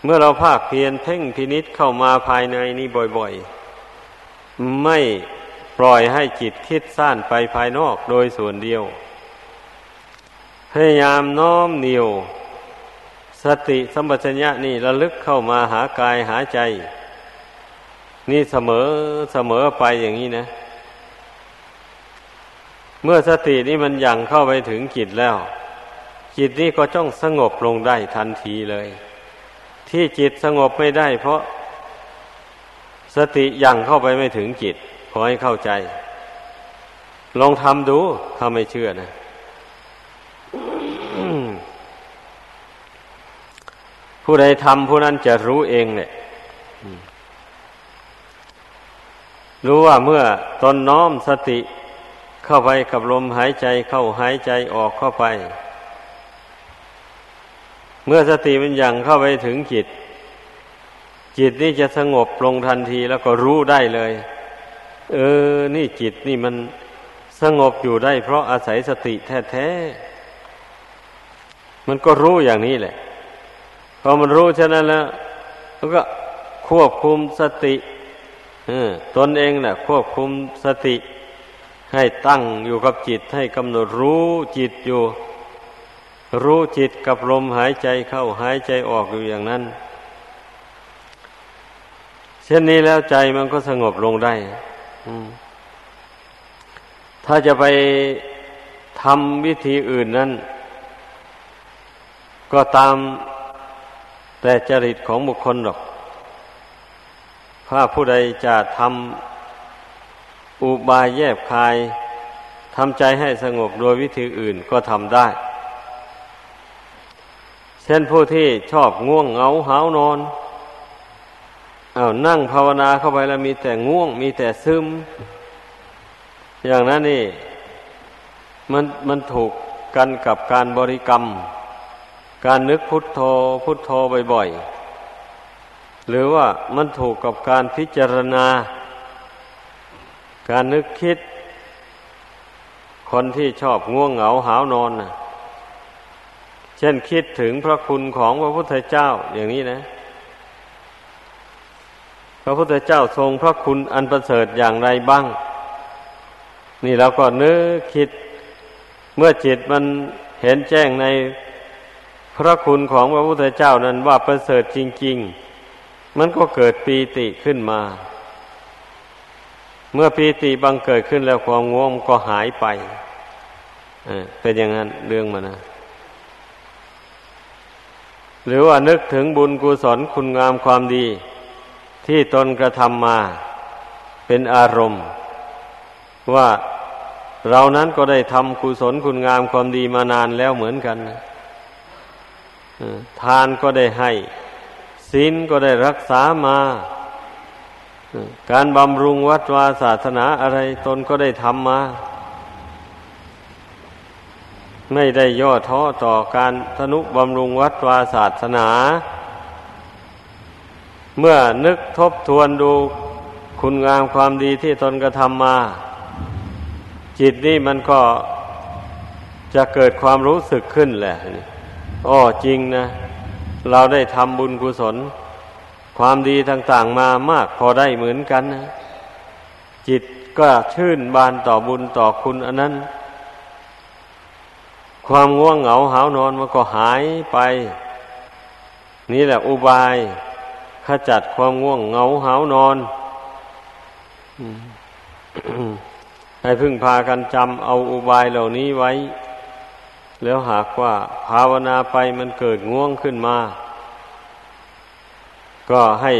เมื่อเราภาคเพียรเพ่งพินิษเข้ามาภายในนี้บ่อยๆ ไม่ปล่อยให้จิตคิดสั้นไปภายนอกโดยส่วนเดียว พยายามน้อมเหนียว สติสัมปชัญญะนี่ระลึกเข้ามาหากายหาใจ นี่เสมอเสมอไปอย่างนี้นะ เมื่อสตินี่มันยังเข้าไปถึงจิตแล้ว จิตนี่ก็จ้องสงบลงได้ทันทีเลย ที่จิตสงบไม่ได้ เพราะสติยังเข้าไปไม่ถึงจิตขอให้เข้าใจ ลองทำดูถ้าไม่เชื่อนะ ผู้ใดทำผู้นั้นจะรู้เองเนี่ยรู้ว่าเมื่อตนน้อมสติเข้าไปกับลมหายใจเข้าหายใจออกเข้าไป เมื่อสติมันยังเข้าไปถึงจิต จิตนี่จะสงบลงทันทีแล้วก็รู้ได้เลย เออ นี่จิตนี่มันสงบอยู่ได้ เพราะอาศัยสติแท้ๆมันก็รู้อย่างนี้แหละ พอมันรู้ฉะนั้นแล้วมันก็ควบคุมสติตนเองนะ่ะ ควบคุมสติ ให้ตั้งอยู่กับจิตให้กำหนดรู้จิตอยู่ รู้จิตกับลมหายใจเข้าหายใจออกอยู่อย่างนั้น เช่นนี้แล้วใจมันก็สงบลงได้ถ้าจะไปทำวิธีอื่นนั้น ก็ตาม แต่จริตของบุคคลหรอก ถ้าผู้ใดจะทำอุบายแยบคายทำใจให้สงบโดยวิธีอื่นก็ทำได้ เช่นผู้ที่ชอบง่วงเหงาหานอนอา้าวนั่งภาวนาเข้าไปแล้วมีแต่ง่วง มีแต่ซึม อย่างนั้นนี่ มันมันถูกกันกับการบริกรรม การนึกพุทโธพุทโธบ่อยๆ หรือว่ามันถูกกับการพิจารณา การนึกคิด คนที่ชอบง่วงเหงาหาวนอนนะเช่นคิดถึงพระคุณของพระพุทธเจ้าอย่างนี้นะ พระพุทธเจ้าทรงพระคุณอันประเสริฐอย่างไรบ้าง นี่เราก็นึกคิด เมื่อจิตมันเห็นแจ้งใน พระคุณของพระพุทธเจ้านั้นว่าประเสริฐจริง ๆ มันก็เกิดปีติขึ้นมา เมื่อปีติบังเกิดขึ้นแล้วความง่วงก็หายไปเป็นอย่างนั้นเรื่องมันนะหรือว่านึกถึงบุญกุศลคุณงามความดี ที่ตนกระทำมาเป็นอารมณ์ ว่าเรานั้นก็ได้ทำกุศลคุณงามความดีมานานแล้วเหมือนกัน ทานก็ได้ให้ศีลก็ได้รักษามา การบำรุงวัดวาศาสนาอะไรตนก็ได้ทำมา ไม่ได้ย่อท้อต่อการทนุบำรุงวัดวาศาสนา เมื่อนึกทบทวนดูคุณงามความดีที่ตนกระทำมา จิตนี่มันก็จะเกิดความรู้สึกขึ้นแหละ อจริงนะ เราได้ทำบุญกุศล ความดีต่างๆมามากพอได้เหมือนกันนะ จิตก็ชื่นบานต่อบุญต่อคุณอันนั้น ความง่วงเหงาหานอนมันก็หายไป นี่แหละอุบายขจัดความง่วงเหงาหานอนให้พึ่งพากันจำเอาอุบายเหล่านี้ไว้ แล้วหากว่าภาวนาไปมันเกิดง่วงขึ้นมา ก็ให้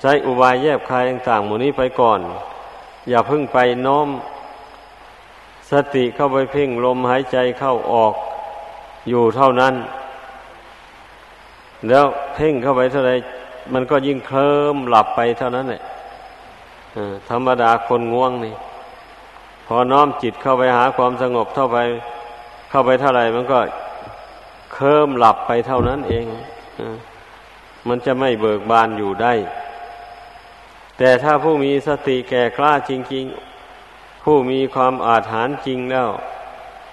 ใช้อุบายแยบคายต่างๆหมู่นี้ไปก่อน อย่าพึ่งไปน้อม สติเข้าไปเพ่งลมหายใจเข้าออกอยู่เท่านั้น แล้วเพ่งเข้าไปเท่าไรมันก็ยิ่งเคลิ้มหลับไปเท่านั้นแหละธรรมดาคนง่วงนี่ พอน้อมจิตเข้าไปหาความสงบเท่าไป เข้าไปเท่าไรมันก็เคลิ้มหลับไปเท่านั้นเองมันจะไม่เบิกบานอยู่ได้ แต่ถ้าผู้มีสติแก่กล้าจริง ๆ ผู้มีความอาถรรพ์จริงแล้ว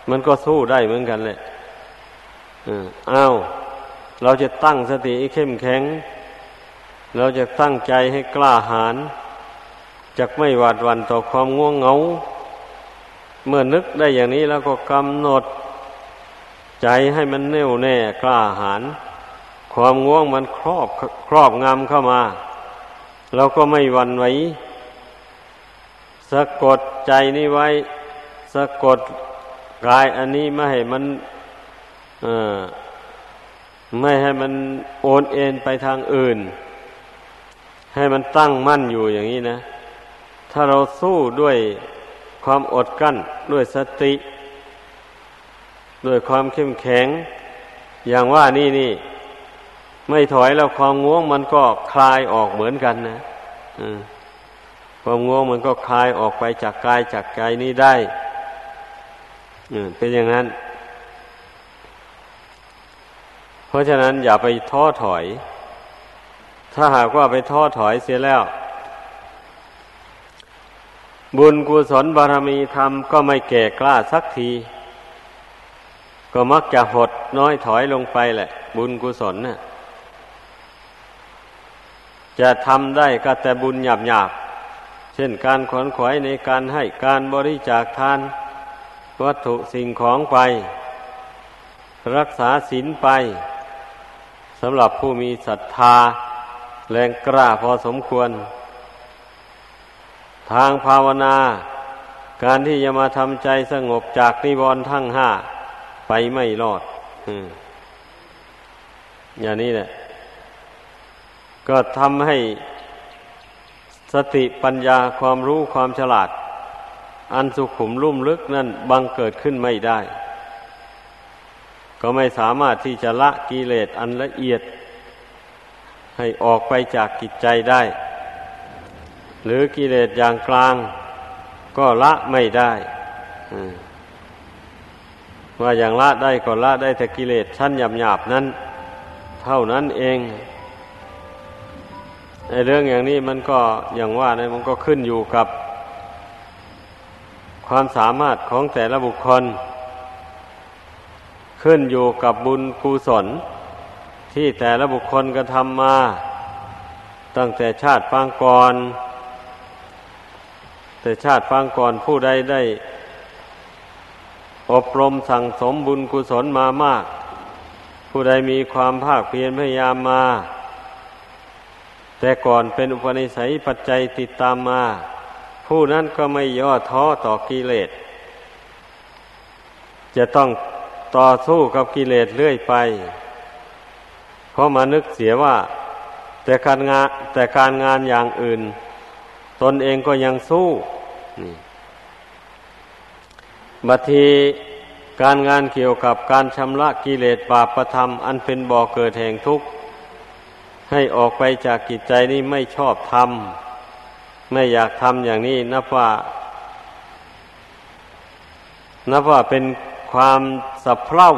มันก็สู้ได้เหมือนกันแหละอ้าว เราจะตั้งสติเข้มแข็ง เราจะตั้งใจให้กล้าหาญจะไม่หวาดวันต่อความง่วงเหงา เมื่อนึกได้อย่างนี้แล้วก็กำหนด ใจให้มันแน่วแน่กล้าหาญความง่วงมันครอบครอบงำเข้ามาเราก็ไม่หวั่นไหวสะกดใจนี้ไว้ สะกดกายอันนี้ไม่ให้มันไม่ให้มันโอนเอ็นไปทางอื่น ให้มันตั้งมั่นอยู่อย่างนี้นะ ถ้าเราสู้ด้วยความอดกั้นด้วยสติ ด้วยความเข้มแข็ง อย่างว่านี่นี่ ไม่ถอยแล้วความง่วงมันก็คลายออกเหมือนกันนะความง่วงมันก็คลายออกไปจากกายจากใจนี้ได้เป็นอย่างนั้น เพราะฉะนั้นอย่าไปท้อถอย ถ้าหากว่าไปท้อถอยเสียแล้ว บุญกุศลบารมีธรรมก็ไม่แก่กล้าสักที ก็มักจะหดน้อยถอยลงไปแหละ บุญกุศลนะ่ะจะทำได้ก็แต่บุญหยาบหยาบเช่นการขวนขวายในการให้การบริจาคทาน วัตถุสิ่งของไป รักษาศีลไปสำหรับผู้มีศรัทธา แรงกล้าพอสมควร ทางภาวนา การที่จะมาทำใจสงบจากนิวรณ์ทั้งห้า ไปไม่รอดอย่างนี้แหละ ก็ทำให้สติปัญญาความรู้ความฉลาด อันสุขุมลุ่มลึกนั่นบังเกิดขึ้นไม่ได้ ก็ไม่สามารถที่จะละกิเลสอันละเอียด ให้ออกไปจากกิจใจได้ หรือกิเลสอย่างกลาง ก็ละไม่ได้ ว่าอย่างละได้ก็ละได้แต่กิเลสชั้นหยาบๆนั้น เท่านั้นเองในเรื่องอย่างนี้มันก็อย่างว่านะมันก็ขึ้นอยู่กับ ความสามารถของแต่ละบุคคล ขึ้นอยู่กับบุญกุศล ที่แต่ละบุคคลกระทำมา ตั้งแต่ชาติปางก่อน แต่ชาติปางก่อนผู้ใดได้ อบรมสั่งสมบุญกุศลมามาก ผู้ใดมีความภาคเพียรพยายามมา แต่ก่อนเป็นอุปนิสัยปัจจัยติดตามมา ผู้นั้นก็ไม่ย่อท้อต่อกิเลส จะต้องต่อสู้กับกิเลสเรื่อยไป เพราะมานึกเสียว่า แต่การงานแต่การงานอย่างอื่น ตนเองก็ยังสู้นี่ บัทีการงานเกี่ยวกับการชำระกิเลสบาปประธรรม อันเป็นบ่อเกิดแห่งทุกข์ ให้ออกไปจากกิจใจนี้ไม่ชอบทำไม่อยากทำอย่างนี้นับว่า นับว่าเป็นความสับเพร่า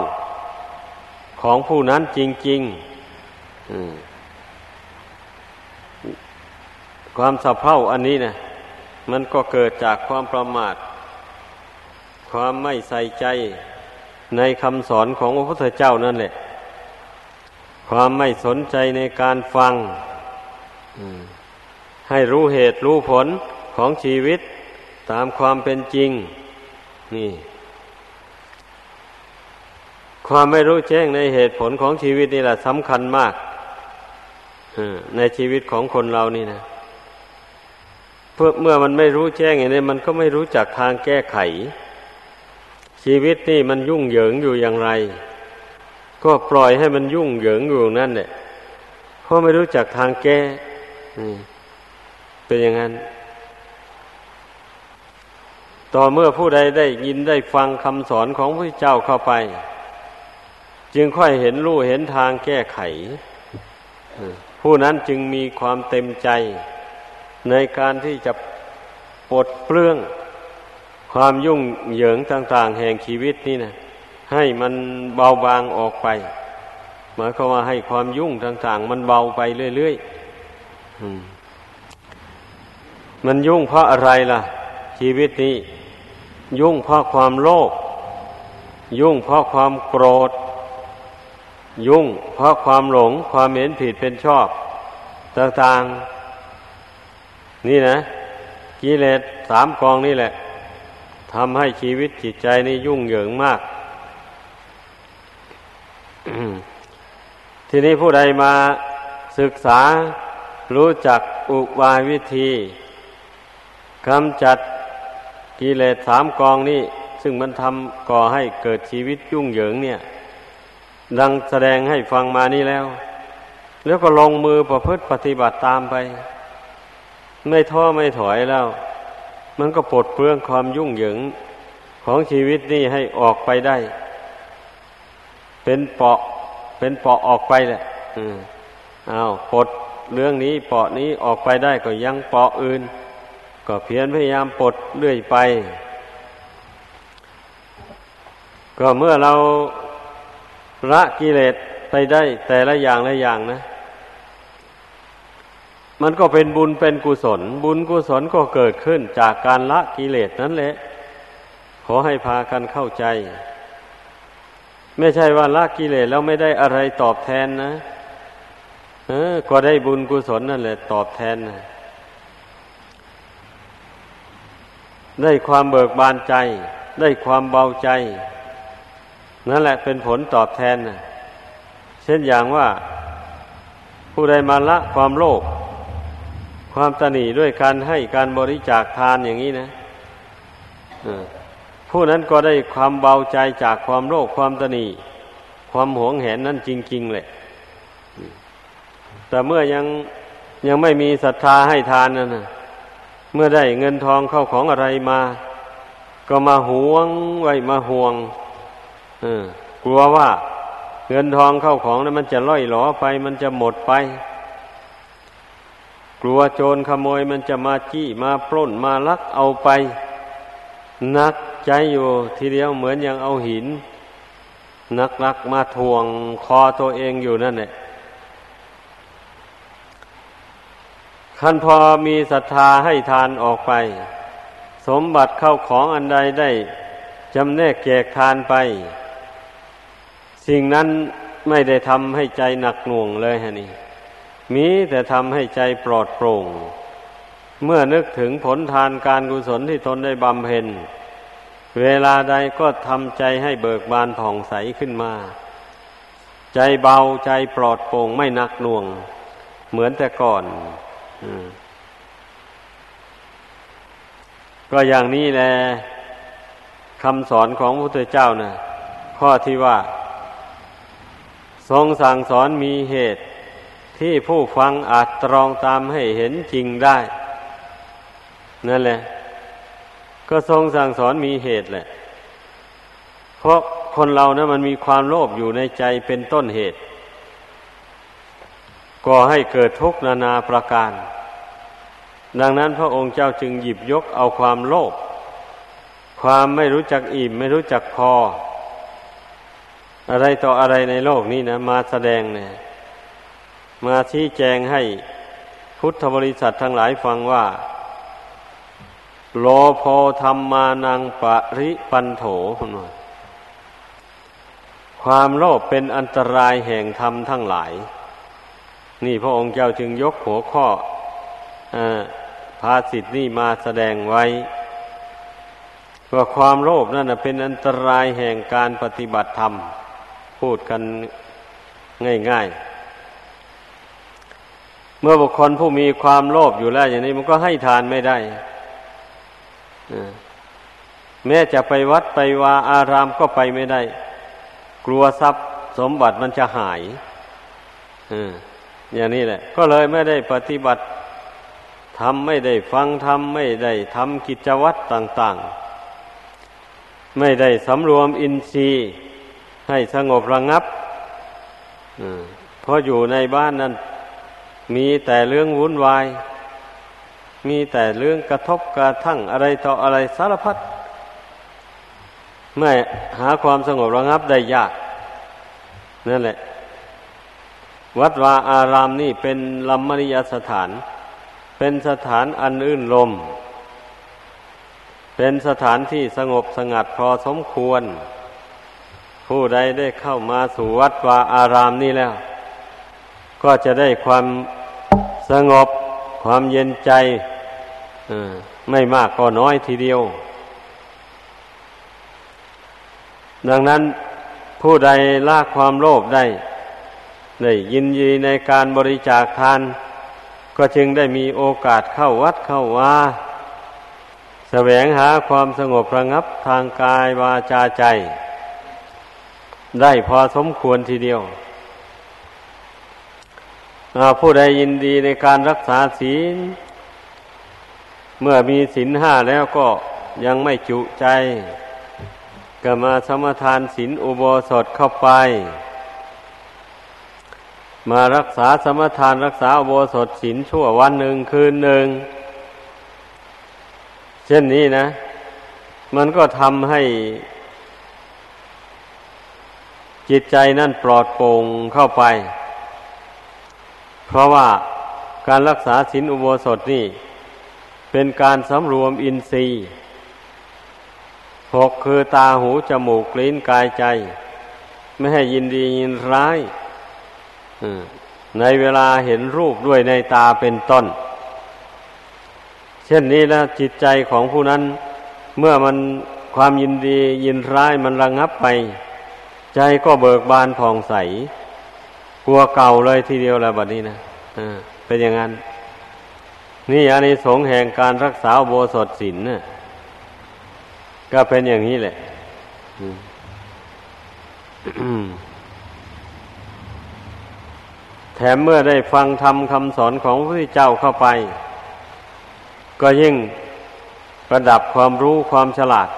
ของผู้นั้นจริงๆความสับเพร่าอันนี้นะมันก็เกิดจากความประมาท ความไม่ใส่ใจในคำสอนของพระพุทธเจ้านั่นแหละ ความไม่สนใจในการฟังให้รู้เหตุรู้ผลของชีวิตตามความเป็นจริง นี่ ความไม่รู้แจ้งในเหตุผลของชีวิตนี่แหละสำคัญมากในชีวิตของคนเรานี่นะเพื่อเมื่อมันไม่รู้แจ้งอย่างนี้มันก็ไม่รู้จักทางแก้ไข ชีวิตนี่มันยุ่งเหยิงอยู่อย่างไร ก็ปล่อยให้มันยุ่งเหยิงอยู่นั่นแหละเพราะไม่รู้จักทางแก้เป็นอย่างนั้น ต่อเมื่อผู้ใดได้ยินได้ฟังคำสอนของพระเจ้าเข้าไป จึงค่อยเห็นรู้เห็นทางแก้ไข ผู้นั้นจึงมีความเต็มใจ ในการที่จะปลดเปลื้อง ความยุ่งเหยิงต่าง ๆ แห่งชีวิตนี่นะให้มันเบาบางออกไปหมายความว่าให้ความยุ่งต่าง ๆ มันเบาไปเรื่อยๆมันยุ่งเพราะอะไรล่ะ ชีวิตนี้ ยุ่งเพราะความโลภยุ่งเพราะความโกรธ ยุ่งเพราะความหลง ความเห็นผิดเป็นชอบ ต่างๆ นี่นะกิเลสสามกองนี่แหละ ทำให้ชีวิตจิตใจนี่ยุ่งเหยิงมาก ทีนี้ผู้ใดมาศึกษารู้จักอุบายวิธีกำจัดกิเลสสามกองนี้ซึ่งมันทำก่อให้เกิดชีวิตยุ่งเหยิงเนี่ย ดังแสดงให้ฟังมานี่แล้ว แล้วก็ลงมือประพฤติปฏิบัติตามไป ไม่ท้อไม่ถอยแล้ว มันก็ปลดเปลื้องความยุ่งเหยิงของชีวิตนี่ให้ออกไปได้ เป็นเปาะ เป็นเปาะออกไปแหละอืมอ้าวปลดเรื่องนี้เปาะนี้ออกไปได้ก็ยังเปาะอื่น ก็เพียรพยายามปลดเรื่อยไป ก็เมื่อเราละกิเลสไปได้แต่ละอย่างละอย่างนะ มันก็เป็นบุญเป็นกุศล บุญกุศลก็เกิดขึ้นจากการละกิเลสนั่นแหละ ขอให้พากันเข้าใจ ไม่ใช่ว่าละกิเลสแล้วไม่ได้อะไรตอบแทนนะเออก็ได้บุญกุศลนั่นแหละ ตอบแทนนะได้ความเบิกบานใจ ได้ความเบาใจ นั่นแหละเป็นผลตอบแทนนะเช่นอย่างว่า ผู้ใดมาละความโลภ ความตนีด้วยการให้การบริจาคทานอย่างนี้นะผู้นั้นก็ได้ความเบาใจจากความโลภความตนีความหวงแหนนั่นจริง ๆ เลย แต่เมื่อยังยังไม่มีศรัทธาให้ทานนั่นนะเมื่อได้เงินทองเข้าของอะไรมา ก็มาหวงไว้มาห่วงกลัวว่าเงินทองเข้าของนั้นมันจะล่อยหลอไป มันจะหมดไป กลัวโจรขโมยมันจะมาจี้มาปล้นมาลักเอาไป นักใจอยู่ทีเดียวเหมือนอย่างเอาหิน นักลักมาทวงคอตัวเองอยู่นั่นแหละขันพอมีศรัทธาให้ทานออกไป สมบัติเข้าของอันใดได้จำแนกแจกทานไป สิ่งนั้นไม่ได้ทำให้ใจหนักหน่วงเลยฮะนี่ มีแต่ทำให้ใจปลอดโปร่ง เมื่อนึกถึงผลทานการกุศลที่ตนได้บำเพ็ญ เวลาใดก็ทำใจให้เบิกบานผ่องใสขึ้นมา ใจเบาใจปลอดโปร่งไม่นักหน่วง เหมือนแต่ก่อนก็อย่างนี้แหละคำสอนของพระพุทธเจ้านะข้อที่ว่า ทรงสั่งสอนมีเหตุ ที่ผู้ฟังอาจตรองตามให้เห็นจริงได้ นั่นแหละ ก็ทรงสั่งสอนมีเหตุแหละ เพราะคนเรานะมันมีความโลภอยู่ในใจเป็นต้นเหตุก่อให้เกิดทุกข์นานาประการ ดังนั้นพระองค์เจ้าจึงหยิบยกเอาความโลภความไม่รู้จักอิ่ม ไม่รู้จักพอ อะไรต่ออะไรในโลกนี้นะ มาแสดงเนี่ย มาชี้แจงให้พุทธบริษัททั้งหลายฟังว่า โลโพธรรมานังปริปันโถความโลภเป็นอันตรายแห่งธรรมทั้งหลาย นี่พระองค์เจ้าจึงยกหัวข้ออภาสิทธินี่มาแสดงไว้ว่าความโลภนั่นเป็นอันตรายแห่งการปฏิบัติธรรม พูดกันง่ายๆ เมื่อบุคคลผู้มีความโลภอยู่แล้วอย่างนี้มันก็ให้ทานไม่ได้แม้จะไปวัดไปวาอารามก็ไปไม่ได้ กลัวทรัพย์สมบัติมันจะหายอย่างนี้แหละ ก็เลยไม่ได้ปฏิบัติทำไม่ได้ฟังทำไม่ได้ทำกิจวัตรต่าง ๆ ไม่ได้สำรวมอินทรีย์ ให้สงบระงับเพราะอยู่ในบ้านนั้น มีแต่เรื่องวุ่นวาย มีแต่เรื่องกระทบกระทั่งอะไรต่ออะไรสารพัดไม่หาความสงบระงับได้ยากนั่นแหละ วัดวาอารามนี่เป็นลัมมริยสถาน เป็นสถานอันอื่นลม เป็นสถานที่สงบสงัดพอสมควร ผู้ใดได้เข้ามาสู่วัดวาอารามนี้แล้ว ก็จะได้ความสงบความเย็นใจไม่มากก็น้อยทีเดียว ดังนั้นผู้ใดละความโลภได้ ได้ยินยีในการบริจาคทาน ก็จึงได้มีโอกาสเข้าวัดเข้าว่าแสวงหาความสงบระงับทางกายวาจาใจ ได้พอสมควรทีเดียว ผู้ใดยินดีในการรักษาศีล เมื่อมีศีลห้าแล้วก็ยังไม่จุใจ ก็มาสมทานศีลอุโบสถเข้าไป มารักษาสมทานรักษาอุโบสถศีลชั่ววันหนึ่งคืนหนึ่ง เช่นนี้นะ มันก็ทำให้จิตใจนั่นปลอดโปร่งเข้าไป เพราะว่าการรักษาศีลอุโบสถนี่ เป็นการสำรวมอินทรีย์หกคือตาหูจมูกลิ้นกายใจ ไม่ให้ยินดียินร้ายในเวลาเห็นรูปด้วยในตาเป็นต้น เช่นนี้แล้วจิตใจของผู้นั้น เมื่อมันความยินดียินร้ายมันระงงับไป ใจก็เบิกบานผ่องใส กลัวเก่าเลยทีเดียวแล้วบัดนี้นะอ่าเป็นอย่างนั้น นี่อันนี้สงแห่งการรักษาโบสถศีลนะก็เป็นอย่างนี้แหละแถมเมื่อได้ฟังธรรมคำสอนของพระพุทธเจ้าเข้าไป ก็ยิ่งประดับความรู้ความฉลาด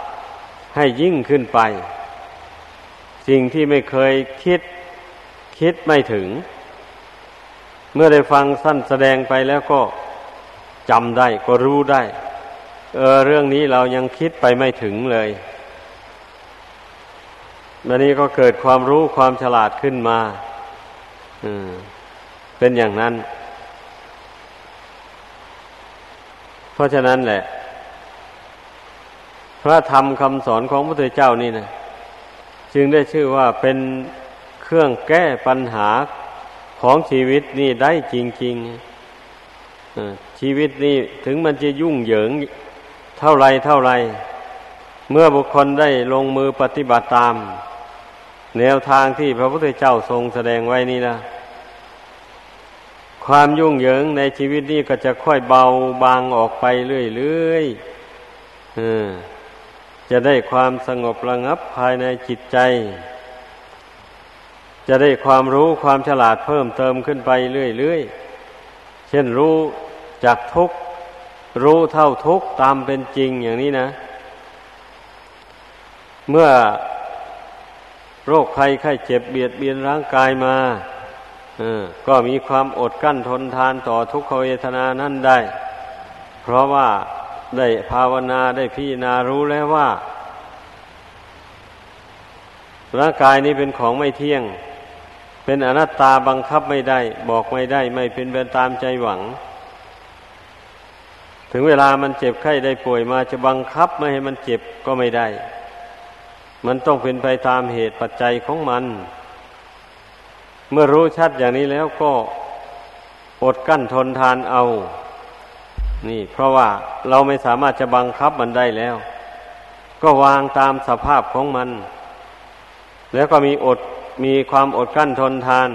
ให้ยิ่งขึ้นไป สิ่งที่ไม่เคยคิด คิดไม่ถึง เมื่อได้ฟังสั้นแสดงไปแล้วก็จำได้ก็รู้ได้ เออเรื่องนี้เรายังคิดไปไม่ถึงเลยวันนี้ก็เกิดความรู้ความฉลาดขึ้นมาอืมเป็นอย่างนั้น เพราะฉะนั้นแหละ พระธรรมคำสอนของพระพุทธเจ้านี่นะจึงได้ชื่อว่าเป็น เครื่องแก้ปัญหาของชีวิตนี่ได้จริงๆชีวิตนี่ถึงมันจะยุ่งเหยิงเท่าไรเท่าไร เมื่อบุคคลได้ลงมือปฏิบัติตาม แนวทางที่พระพุทธเจ้าทรงแสดงไว้นี่นะความยุ่งเหยิงในชีวิตนี้ก็จะค่อยเบาบางออกไปเรื่อยๆจะได้ความสงบระงับภายในจิตใจ จะได้ความรู้ความฉลาดเพิ่มเติมขึ้นไปเรื่อยๆ เช่นรู้จากทุกรู้เท่าทุกตามเป็นจริงอย่างนี้นะ เมื่อโรคภัยไข้เจ็บเบียดเบียนร่างกายมาก็มีความอดกั้นทนทานต่อทุกขเวทนานั่นได้ เพราะว่าได้ภาวนาได้พิจารณารู้แล้วว่าร่างกายนี้เป็นของไม่เที่ยง เป็นอนัตตาบังคับไม่ได้ บอกไม่ได้ ไม่เป็นไปตามใจหวัง ถึงเวลามันเจ็บไข้ได้ป่วยมาจะบังคับไม่ให้มันเจ็บก็ไม่ได้ มันต้องเป็นไปตามเหตุปัจจัยของมัน เมื่อรู้ชัดอย่างนี้แล้วก็อดกั้นทนทานเอา นี่ เพราะว่าเราไม่สามารถจะบังคับมันได้แล้ว ก็วางตามสภาพของมัน แล้วก็มีอด มีความอดกั้นทนทาน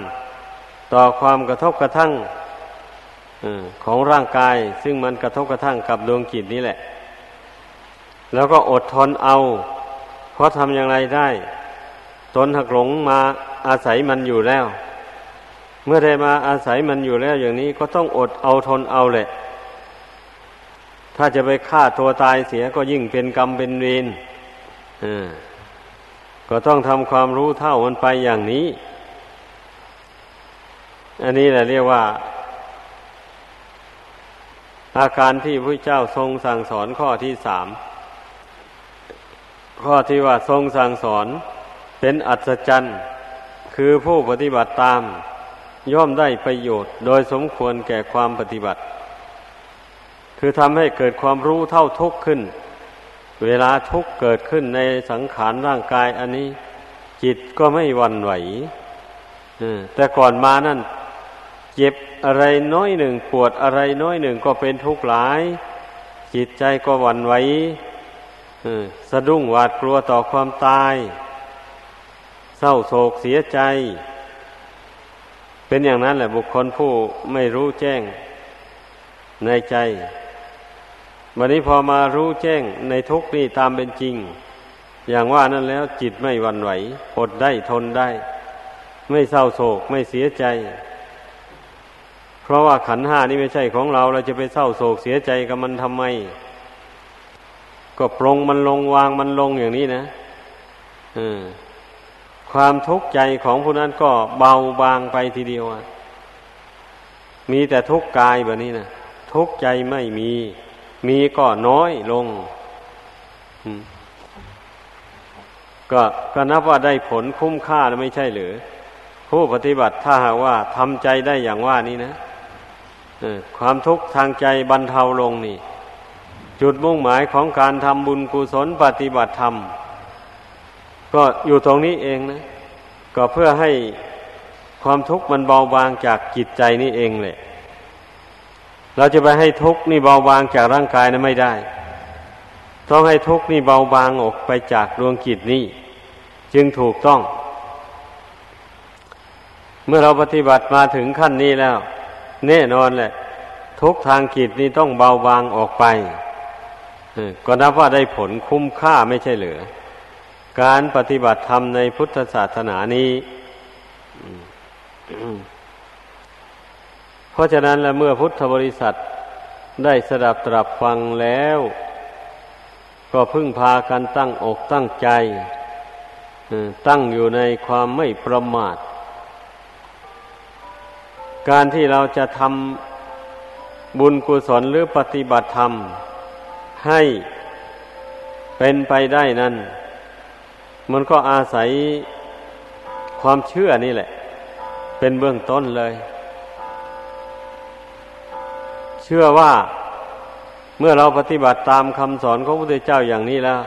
ต่อความกระทบกระทั่งของร่างกาย ซึ่งมันกระทบกระทั่งกับดวงจิตนี่แหละ แล้วก็อดทนเอา เพราะทำอย่างไรได้ ตนหักหลงมาอาศัยมันอยู่แล้ว เมื่อได้มาอาศัยมันอยู่แล้วอย่างนี้ก็ต้องอดเอาทนเอาแหละ ถ้าจะไปฆ่าตัวตายเสียก็ยิ่งเป็นกรรมเป็นเวร ก็ต้องทำความรู้เท่ามันไปอย่างนี้ อันนี้แหละเรียกว่า อาการที่พระเจ้าทรงสั่งสอนข้อที่สามข้อที่ว่าทรงสั่งสอนเป็นอัศจรรย์คือผู้ปฏิบัติตาม ย่อมได้ประโยชน์ โดยสมควรแก่ความปฏิบัติ คือทำให้เกิดความรู้เท่าทุกข์ขึ้น เวลาทุกข์เกิดขึ้นในสังขารร่างกายอันนี้ จิตก็ไม่วันไหวแต่ก่อนมานั่น เจ็บอะไรน้อยหนึ่งปวดอะไรน้อยหนึ่งก็เป็นทุกข์หลาย จิตใจก็วันไหวสะดุ้งหวาดกลัวต่อความตาย เศร้าโศกเสียใจ เป็นอย่างนั้นแหละบุคคลผู้ไม่รู้แจ้งในใจ วันนี้พอมารู้แจ้งในทุกนี่ตามเป็นจริง อย่างว่านั้นแล้วจิตไม่วันไหว อดได้ทนได้ ไม่เศร้าโศกไม่เสียใจ เพราะว่าขันห้านี่ไม่ใช่ของเรา เราจะไปเศร้าโศกเสียใจกับมันทำไม ก็ปรงมันลงวางมันลงอย่างนี้นะอความทุกข์ใจของผู้นั้นก็เบาบางไปทีเดียวมีแต่ทุกข์กายแบบนี้นะทุกข์ใจไม่มี มีก็น้อยลง ก็ก็นับว่าได้ผลคุ้มค่าแล้วไม่ใช่หรือ ผู้ปฏิบัติถ้าหากว่าทำใจได้อย่างว่านี้นะความทุกข์ทางใจบรรเทาลงนี่ จุดมุ่งหมายของการทำบุญกุศลปฏิบัติธรรม ก็อยู่ตรงนี้เองนะ ก็เพื่อให้ความทุกข์มันเบาบางจากจิตใจนี่เองแหละ เราจะไปให้ทุกข์นี่เบาบางจากร่างกายนะไม่ได้ ต้องให้ทุกข์นี่เบาบางออกไปจากดวงจิตนี่จึงถูกต้อง เมื่อเราปฏิบัติมาถึงขั้นนี้แล้ว แน่นอนแหละ ทุกทางจิตนี่ต้องเบาบางออกไปก็นับว่าได้ผลคุ้มค่าไม่ใช่เหลือ การปฏิบัติธรรมในพุทธศาสนานี้ เพราะฉะนั้นแล้วเมื่อพุทธบริษัทได้สดับตรับฟังแล้ว ก็พึ่งพากันตั้งอกตั้งใจ ตั้งอยู่ในความไม่ประมาท การที่เราจะทำบุญกุศลหรือปฏิบัติธรรม ให้เป็นไปได้นั้น มันก็อาศัยความเชื่อนี่แหละ เป็นเบื้องต้นเลย เชื่อว่าเมื่อเราปฏิบัติตามคำสอนของพระพุทธเจ้าอย่างนี้แล้ว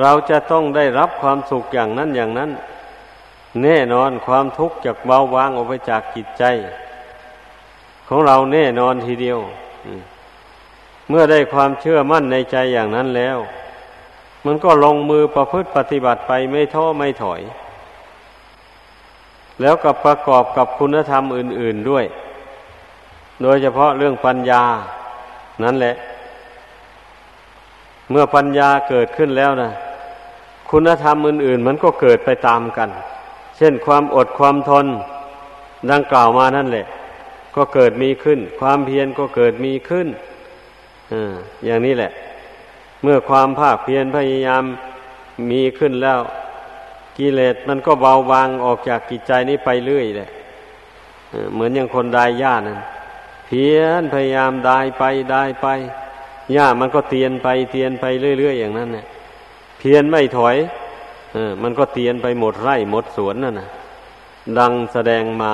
เราจะต้องได้รับความสุขอย่างนั้นอย่างนั้น แน่นอนความทุกข์จากเบาบางออกไปจากจิตใจ ของเราแน่นอนทีเดียว เมื่อได้ความเชื่อมั่นในใจอย่างนั้นแล้ว มันก็ลงมือประพฤติปฏิบัติไปไม่ท้อไม่ถอย แล้วก็ประกอบกับคุณธรรมอื่น ๆด้วย โดยเฉพาะเรื่องปัญญา นั่นแหละ เมื่อปัญญาเกิดขึ้นแล้วนะคุณธรรมอื่น ๆ มันก็เกิดไปตามกัน เช่นความอดความทน ดังกล่าวมานั่นแหละ ก็เกิดมีขึ้น ความเพียรก็เกิดมีขึ้นออย่างนี้แหละ เมื่อความภาคเพียรพยายามมีขึ้นแล้ว กิเลสมันก็เบาบางออกจากกิจใจนี้ไปเรื่อยเลยเหมือนอย่างคนดายหญ้านั่น เพียรพยายามได้ไปดายไปหญ้ามันก็เตียนไปเตียนไปเรื่อยๆอย่างนั้นเนี่ยเพียรไม่ถอยเออมันก็เตียนไปหมดไร่หมดสวนนั่นนะดังแสดงมา